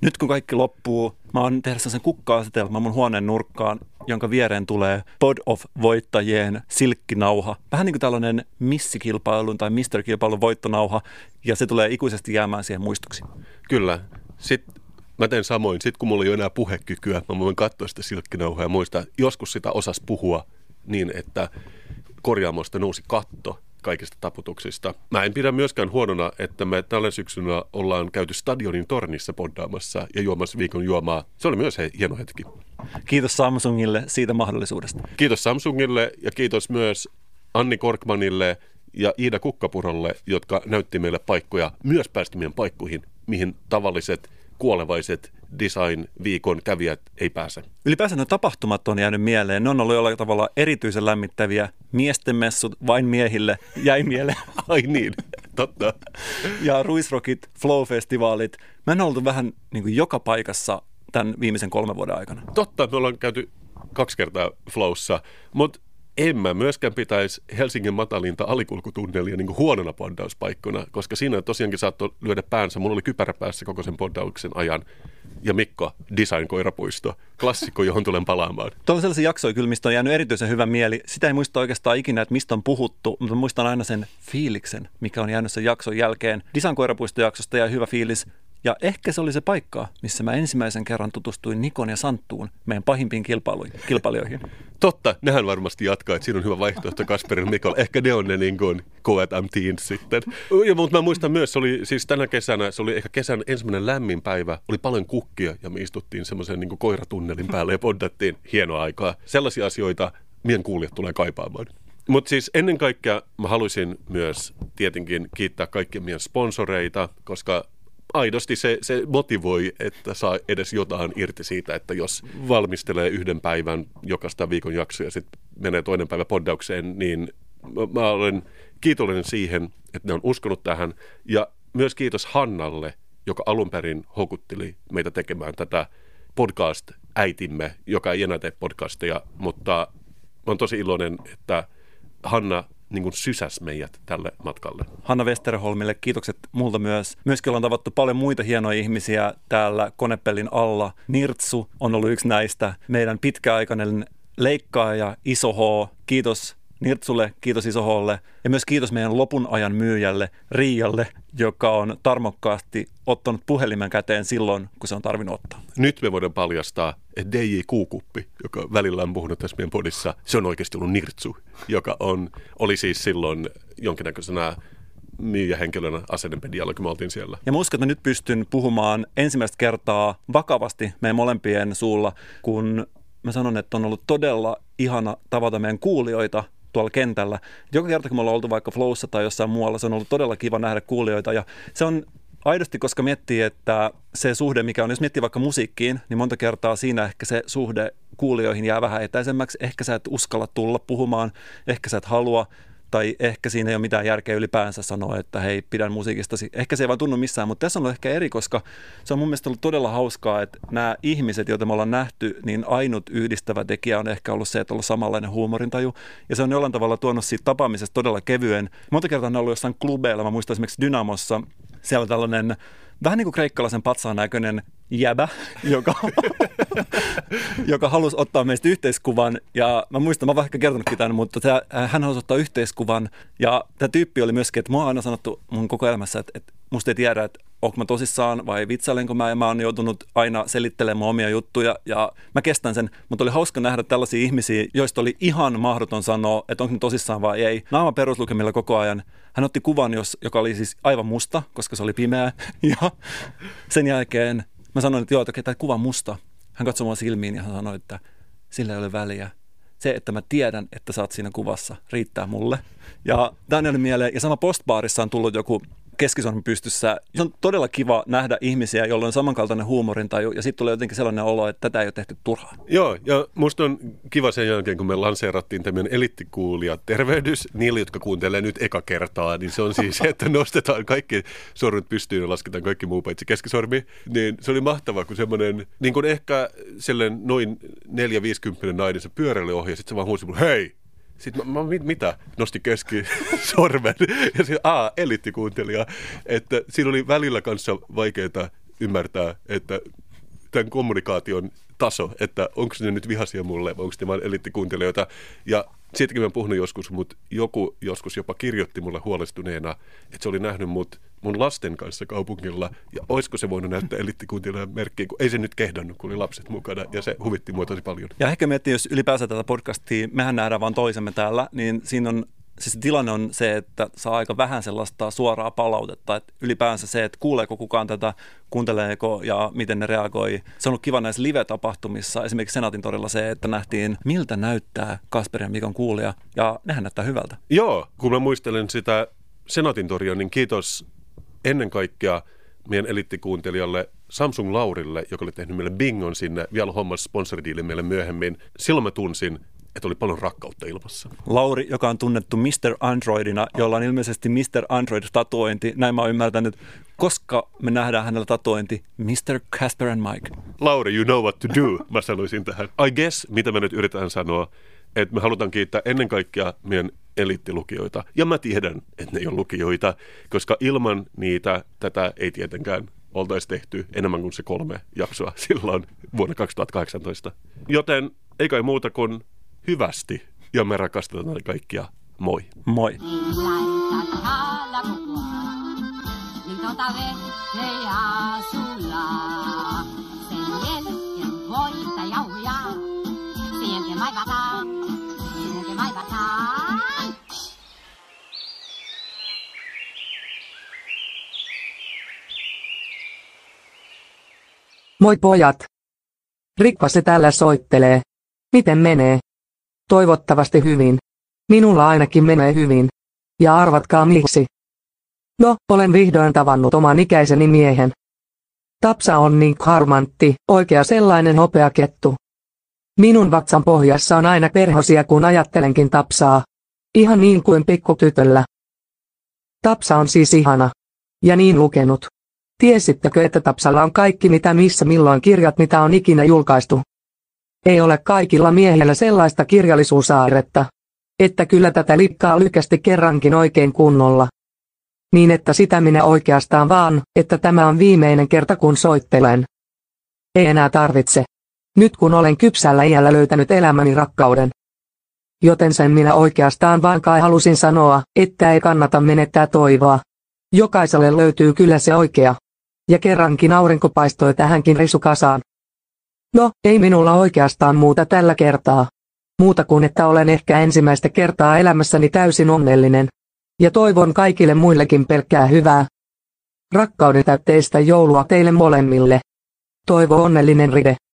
Nyt kun kaikki loppuu, mä oon tehdä sen kukka-asetelman mun huoneen nurkkaan, jonka viereen tulee Pod of voittajien silkkinauha. Vähän niin kuin tällainen missikilpailun tai mister-kilpailun voittonauha, ja se tulee ikuisesti jäämään siihen muistoksi. Kyllä. Sitten mä teen samoin. Sitten kun mulla ei ole enää puhekykyä, mä voin katsoa sitä silkkinauhaa ja muistaa, joskus sitä osas puhua niin, että korjaamosta nousi katto kaikista taputuksista. Mä en pidä myöskään huonona, että me tällä syksynä ollaan käyty stadionin tornissa poddaamassa ja juomassa viikon juomaa. Se oli myös he, hieno hetki. Kiitos Samsungille siitä mahdollisuudesta. Kiitos Samsungille ja kiitos myös Anni Korkmanille ja Iida Kukkapurolle, jotka näytti meille paikkoja, myös päästimien paikkoihin, mihin tavalliset kuolevaiset design-viikon kävijät ei pääse. Ylipäänsä nuo tapahtumat on jäänyt mieleen. Ne on ollut jollain tavalla erityisen lämmittäviä. Miesten messut vain miehille jäi mieleen. Ai niin, totta. ja Ruisrockit, Flow-festivaalit. Mä en ollut vähän niin kuin joka paikassa tämän viimeisen kolmen vuoden aikana. Totta, me ollaan käyty kaksi kertaa Flowssa, mutta en mä myöskään pitäisi Helsingin matalinta alikulkutunnelia niin huonona poddauspaikkona, koska siinä tosiaankin saattoi lyödä päänsä. Mulla oli kypärä päässä koko sen poddauksen ajan. Ja Mikko, Design Koirapuisto, klassikko, johon tulen palaamaan. Tuolla sellaisia jaksoja kyllä, mistä on jäänyt erityisen hyvä mieli. Sitä ei muista oikeastaan ikinä, että mistä on puhuttu, mutta muistan aina sen fiiliksen, mikä on jäänyt sen jakson jälkeen. Design Koirapuisto-jaksosta ja hyvä fiilis. Ja ehkä se oli se paikka, missä mä ensimmäisen kerran tutustuin Nikon ja Santtuun, meidän pahimpiin kilpailijoihin. Totta, nehän varmasti jatkaa, että siinä on hyvä vaihtoehto Kasperin Mikolla. Ehkä ne on ne niin kuin KM Teens sitten. Ja, mutta mä muistan myös, se oli siis tänä kesänä, se oli ehkä kesän ensimmäinen lämmin päivä, oli paljon kukkia ja me istuttiin semmoisen niin koiratunnelin päälle ja poddattiin hienoa aikaa. Sellaisia asioita meidän kuulijat tulee kaipaamaan. Mutta siis ennen kaikkea mä haluaisin myös tietenkin kiittää kaikkia meidän sponsoreita, koska aidosti se, se motivoi, että saa edes jotain irti siitä, että jos valmistelee yhden päivän jokaista viikon jaksoa ja sitten menee toinen päivä poddaukseen, niin mä, olen kiitollinen siihen, että ne on uskonut tähän. Ja myös kiitos Hannalle, joka alun perin hokutteli meitä tekemään tätä podcast-äitimme, joka ei enää tee podcasteja, mutta mä oon tosi iloinen, että Hanna niin kuin sysäs meidät tälle matkalle. Hanna Westerholmille kiitokset multa myös. Myöskin ollaan tavattu paljon muita hienoja ihmisiä täällä konepellin alla. Nirtsu on ollut yksi näistä. Meidän pitkäaikainen leikkaaja Iso H. Kiitos Nirtsulle, kiitos Isoholle ja myös kiitos meidän lopun ajan myyjälle Riijalle, joka on tarmokkaasti ottanut puhelimen käteen silloin, kun se on tarvinnut ottaa. Nyt me voidaan paljastaa, että DJ Kuukuppi, joka välillä on puhunut tässä meidän podissa, se on oikeasti ollut Nirtsu, joka on, oli siis silloin jonkinnäköisenä myyjähenkilönä asennepedialla, kun me oltiin siellä. Ja mä uskon, että nyt pystyn puhumaan ensimmäistä kertaa vakavasti meidän molempien suulla, kun mä sanon, että on ollut todella ihana tavata meidän kuulijoita tuolla kentällä. Joka kerta, kun me ollaan oltu vaikka Flowssa tai jossain muualla, se on ollut todella kiva nähdä kuulijoita. Ja se on aidosti, koska miettii, että se suhde, mikä on, jos miettii vaikka musiikkiin, niin monta kertaa siinä ehkä se suhde kuulijoihin jää vähän etäisemmäksi. Ehkä sä et uskalla tulla puhumaan, ehkä sä et halua, tai ehkä siinä ei ole mitään järkeä ylipäänsä sanoa, että hei, pidän musiikista. Ehkä se ei vaan tunnu missään, mutta tässä on ollut ehkä eri, koska se on mun mielestä ollut todella hauskaa, että nämä ihmiset, joita me ollaan nähty, niin ainut yhdistävä tekijä on ehkä ollut se, että on ollut samanlainen huumorintaju. Ja se on jollain tavalla tuonut siitä tapaamisesta todella kevyen. Monta kertaa on ollut jossain klubeilla, mä muistan esimerkiksi Dynamossa, siellä on tällainen vähän niin kuin kreikkalaisen patsaan näköinen jäbä, joka, joka halusi ottaa meistä yhteiskuvan. Ja mä muistan, mä oon ehkä kertonutkin tämän, mutta tämä, hän halusi ottaa yhteiskuvan. Ja tämä tyyppi oli myöskin, että mua on aina sanottu mun koko elämässä, että, että musta ei tiedä, että onko mä tosissaan vai vitsailenko mä. Ja mä oon joutunut aina selittelemään omia juttuja ja mä kestän sen. Mutta oli hauska nähdä tällaisia ihmisiä, joista oli ihan mahdoton sanoa, että onko ne tosissaan vai ei. Naama peruslukemilla koko ajan. Hän otti kuvan, jos, joka oli siis aivan musta, koska se oli pimeä. Ja sen jälkeen Mä sanoin, että joo, että tämä kuva musta. Hän katsoi mua silmiin ja hän sanoi, että sillä ei ole väliä. Se, että mä tiedän, että sä oot siinä kuvassa, riittää mulle. Ja Danielin mieleen, ja sama postbaarissa on tullut joku keskisormi pystyssä. Se on todella kiva nähdä ihmisiä, joilla on samankaltainen huumorintaju, ja sitten tulee jotenkin sellainen olo, että tätä ei ole tehty turhaan. Joo, ja musta on kiva sen jälkeen, kun me lanseerattiin tämmöinen elittikuulija tervehdys niille, jotka kuuntelee nyt eka kertaa, niin se on siis se, että nostetaan kaikki sormet pystyyn ja lasketaan kaikki muu paitsi keskisormi. Niin se oli mahtavaa, kun semmoinen, niin kuin ehkä sellainen noin 4-50 nainen se pyöräili ohi, ja sitten se vaan huusi hei, sitten mä, mä mitä? Nosti keski sormen ja sitten, aa, elittikuuntelija. Että siinä oli välillä kanssa vaikeaa ymmärtää, että tämän kommunikaation taso, että onko ne nyt vihaisia mulle vai onko ne vain elittikuuntelijoita. Ja siitäkin mä puhunut joskus, mutta joku joskus jopa kirjoitti mulle huolestuneena, että se oli nähnyt mut mun lasten kanssa kaupungilla, ja olisiko se voinut näyttää elittikuuntelijan merkkiä, kun ei se nyt kehdannut, kun oli lapset mukana, ja se huvitti mua tosi paljon. Ja ehkä miettii, jos ylipäänsä tätä podcastia, mehän nähdään vain toisemme täällä, niin siinä on siis tilanne on se, että saa aika vähän sellaista suoraa palautetta, että ylipäänsä se, että kuuleeko kukaan tätä, kuunteleeko ja miten ne reagoi. Se on ollut kiva näissä live-tapahtumissa, esimerkiksi Senaatin torilla se, että nähtiin, miltä näyttää Kasper ja Mikon kuulija, ja nehän näyttää hyvältä. Joo, kun mä muistelen sitä Senaatin toria, niin kiitos ennen kaikkea meidän elittikuuntelijalle Samsung Laurille, joka oli tehnyt meille bingon sinne, vielä hommas sponsoridiilin meille myöhemmin. Silloin mä tunsin, että oli paljon rakkautta ilmassa. Lauri, joka on tunnettu Mr. Androidina, jolla on ilmeisesti Mr. Android-tatuointi, näin mä oon ymmärtänyt, koska me nähdään hänellä tatuointi Mr. Casper and Mike. Lauri, you know what to do, mä sanoisin tähän. I guess, mitä me nyt yritetään sanoa, että me halutaan kiittää ennen kaikkea meidän eliittilukijoita. Ja mä tiedän, että ne ei ole lukijoita, koska ilman niitä tätä ei tietenkään oltaisi tehty enemmän kuin se kolme jaksoa silloin vuonna 2018. Joten ei kai muuta kuin hyvästi ja me rakastetaan kaikkia. Moi. Moi. Niin tota. Moi pojat. Rikka se täällä soittelee. Miten menee? Toivottavasti hyvin. Minulla ainakin menee hyvin. Ja arvatkaa miksi. No, olen vihdoin tavannut oman ikäiseni miehen. Tapsa on niin harmantti, oikea sellainen hopeakettu. Minun vatsan pohjassa on aina perhosia kun ajattelenkin Tapsaa. Ihan niin kuin pikkutytöllä. Tapsa on siis ihana. Ja niin lukenut. Tiesittekö, että Tapsalla on kaikki mitä missä milloin kirjat mitä on ikinä julkaistu? Ei ole kaikilla miehillä sellaista kirjallisuusaaretta. Että kyllä tätä likkaa lykästi kerrankin oikein kunnolla. Niin että sitä minä oikeastaan vaan, että tämä on viimeinen kerta kun soittelen. Ei enää tarvitse. Nyt kun olen kypsällä iällä löytänyt elämäni rakkauden. Joten sen minä oikeastaan vaan kai halusin sanoa, että ei kannata menettää toivoa. Jokaiselle löytyy kyllä se oikea. Ja kerrankin aurinko paistoi tähänkin risukasaan. No, ei minulla oikeastaan muuta tällä kertaa. Muuta kuin että olen ehkä ensimmäistä kertaa elämässäni täysin onnellinen. Ja toivon kaikille muillekin pelkkää hyvää. Rakkauden täytteistä joulua teille molemmille. Toivo onnellinen Ride.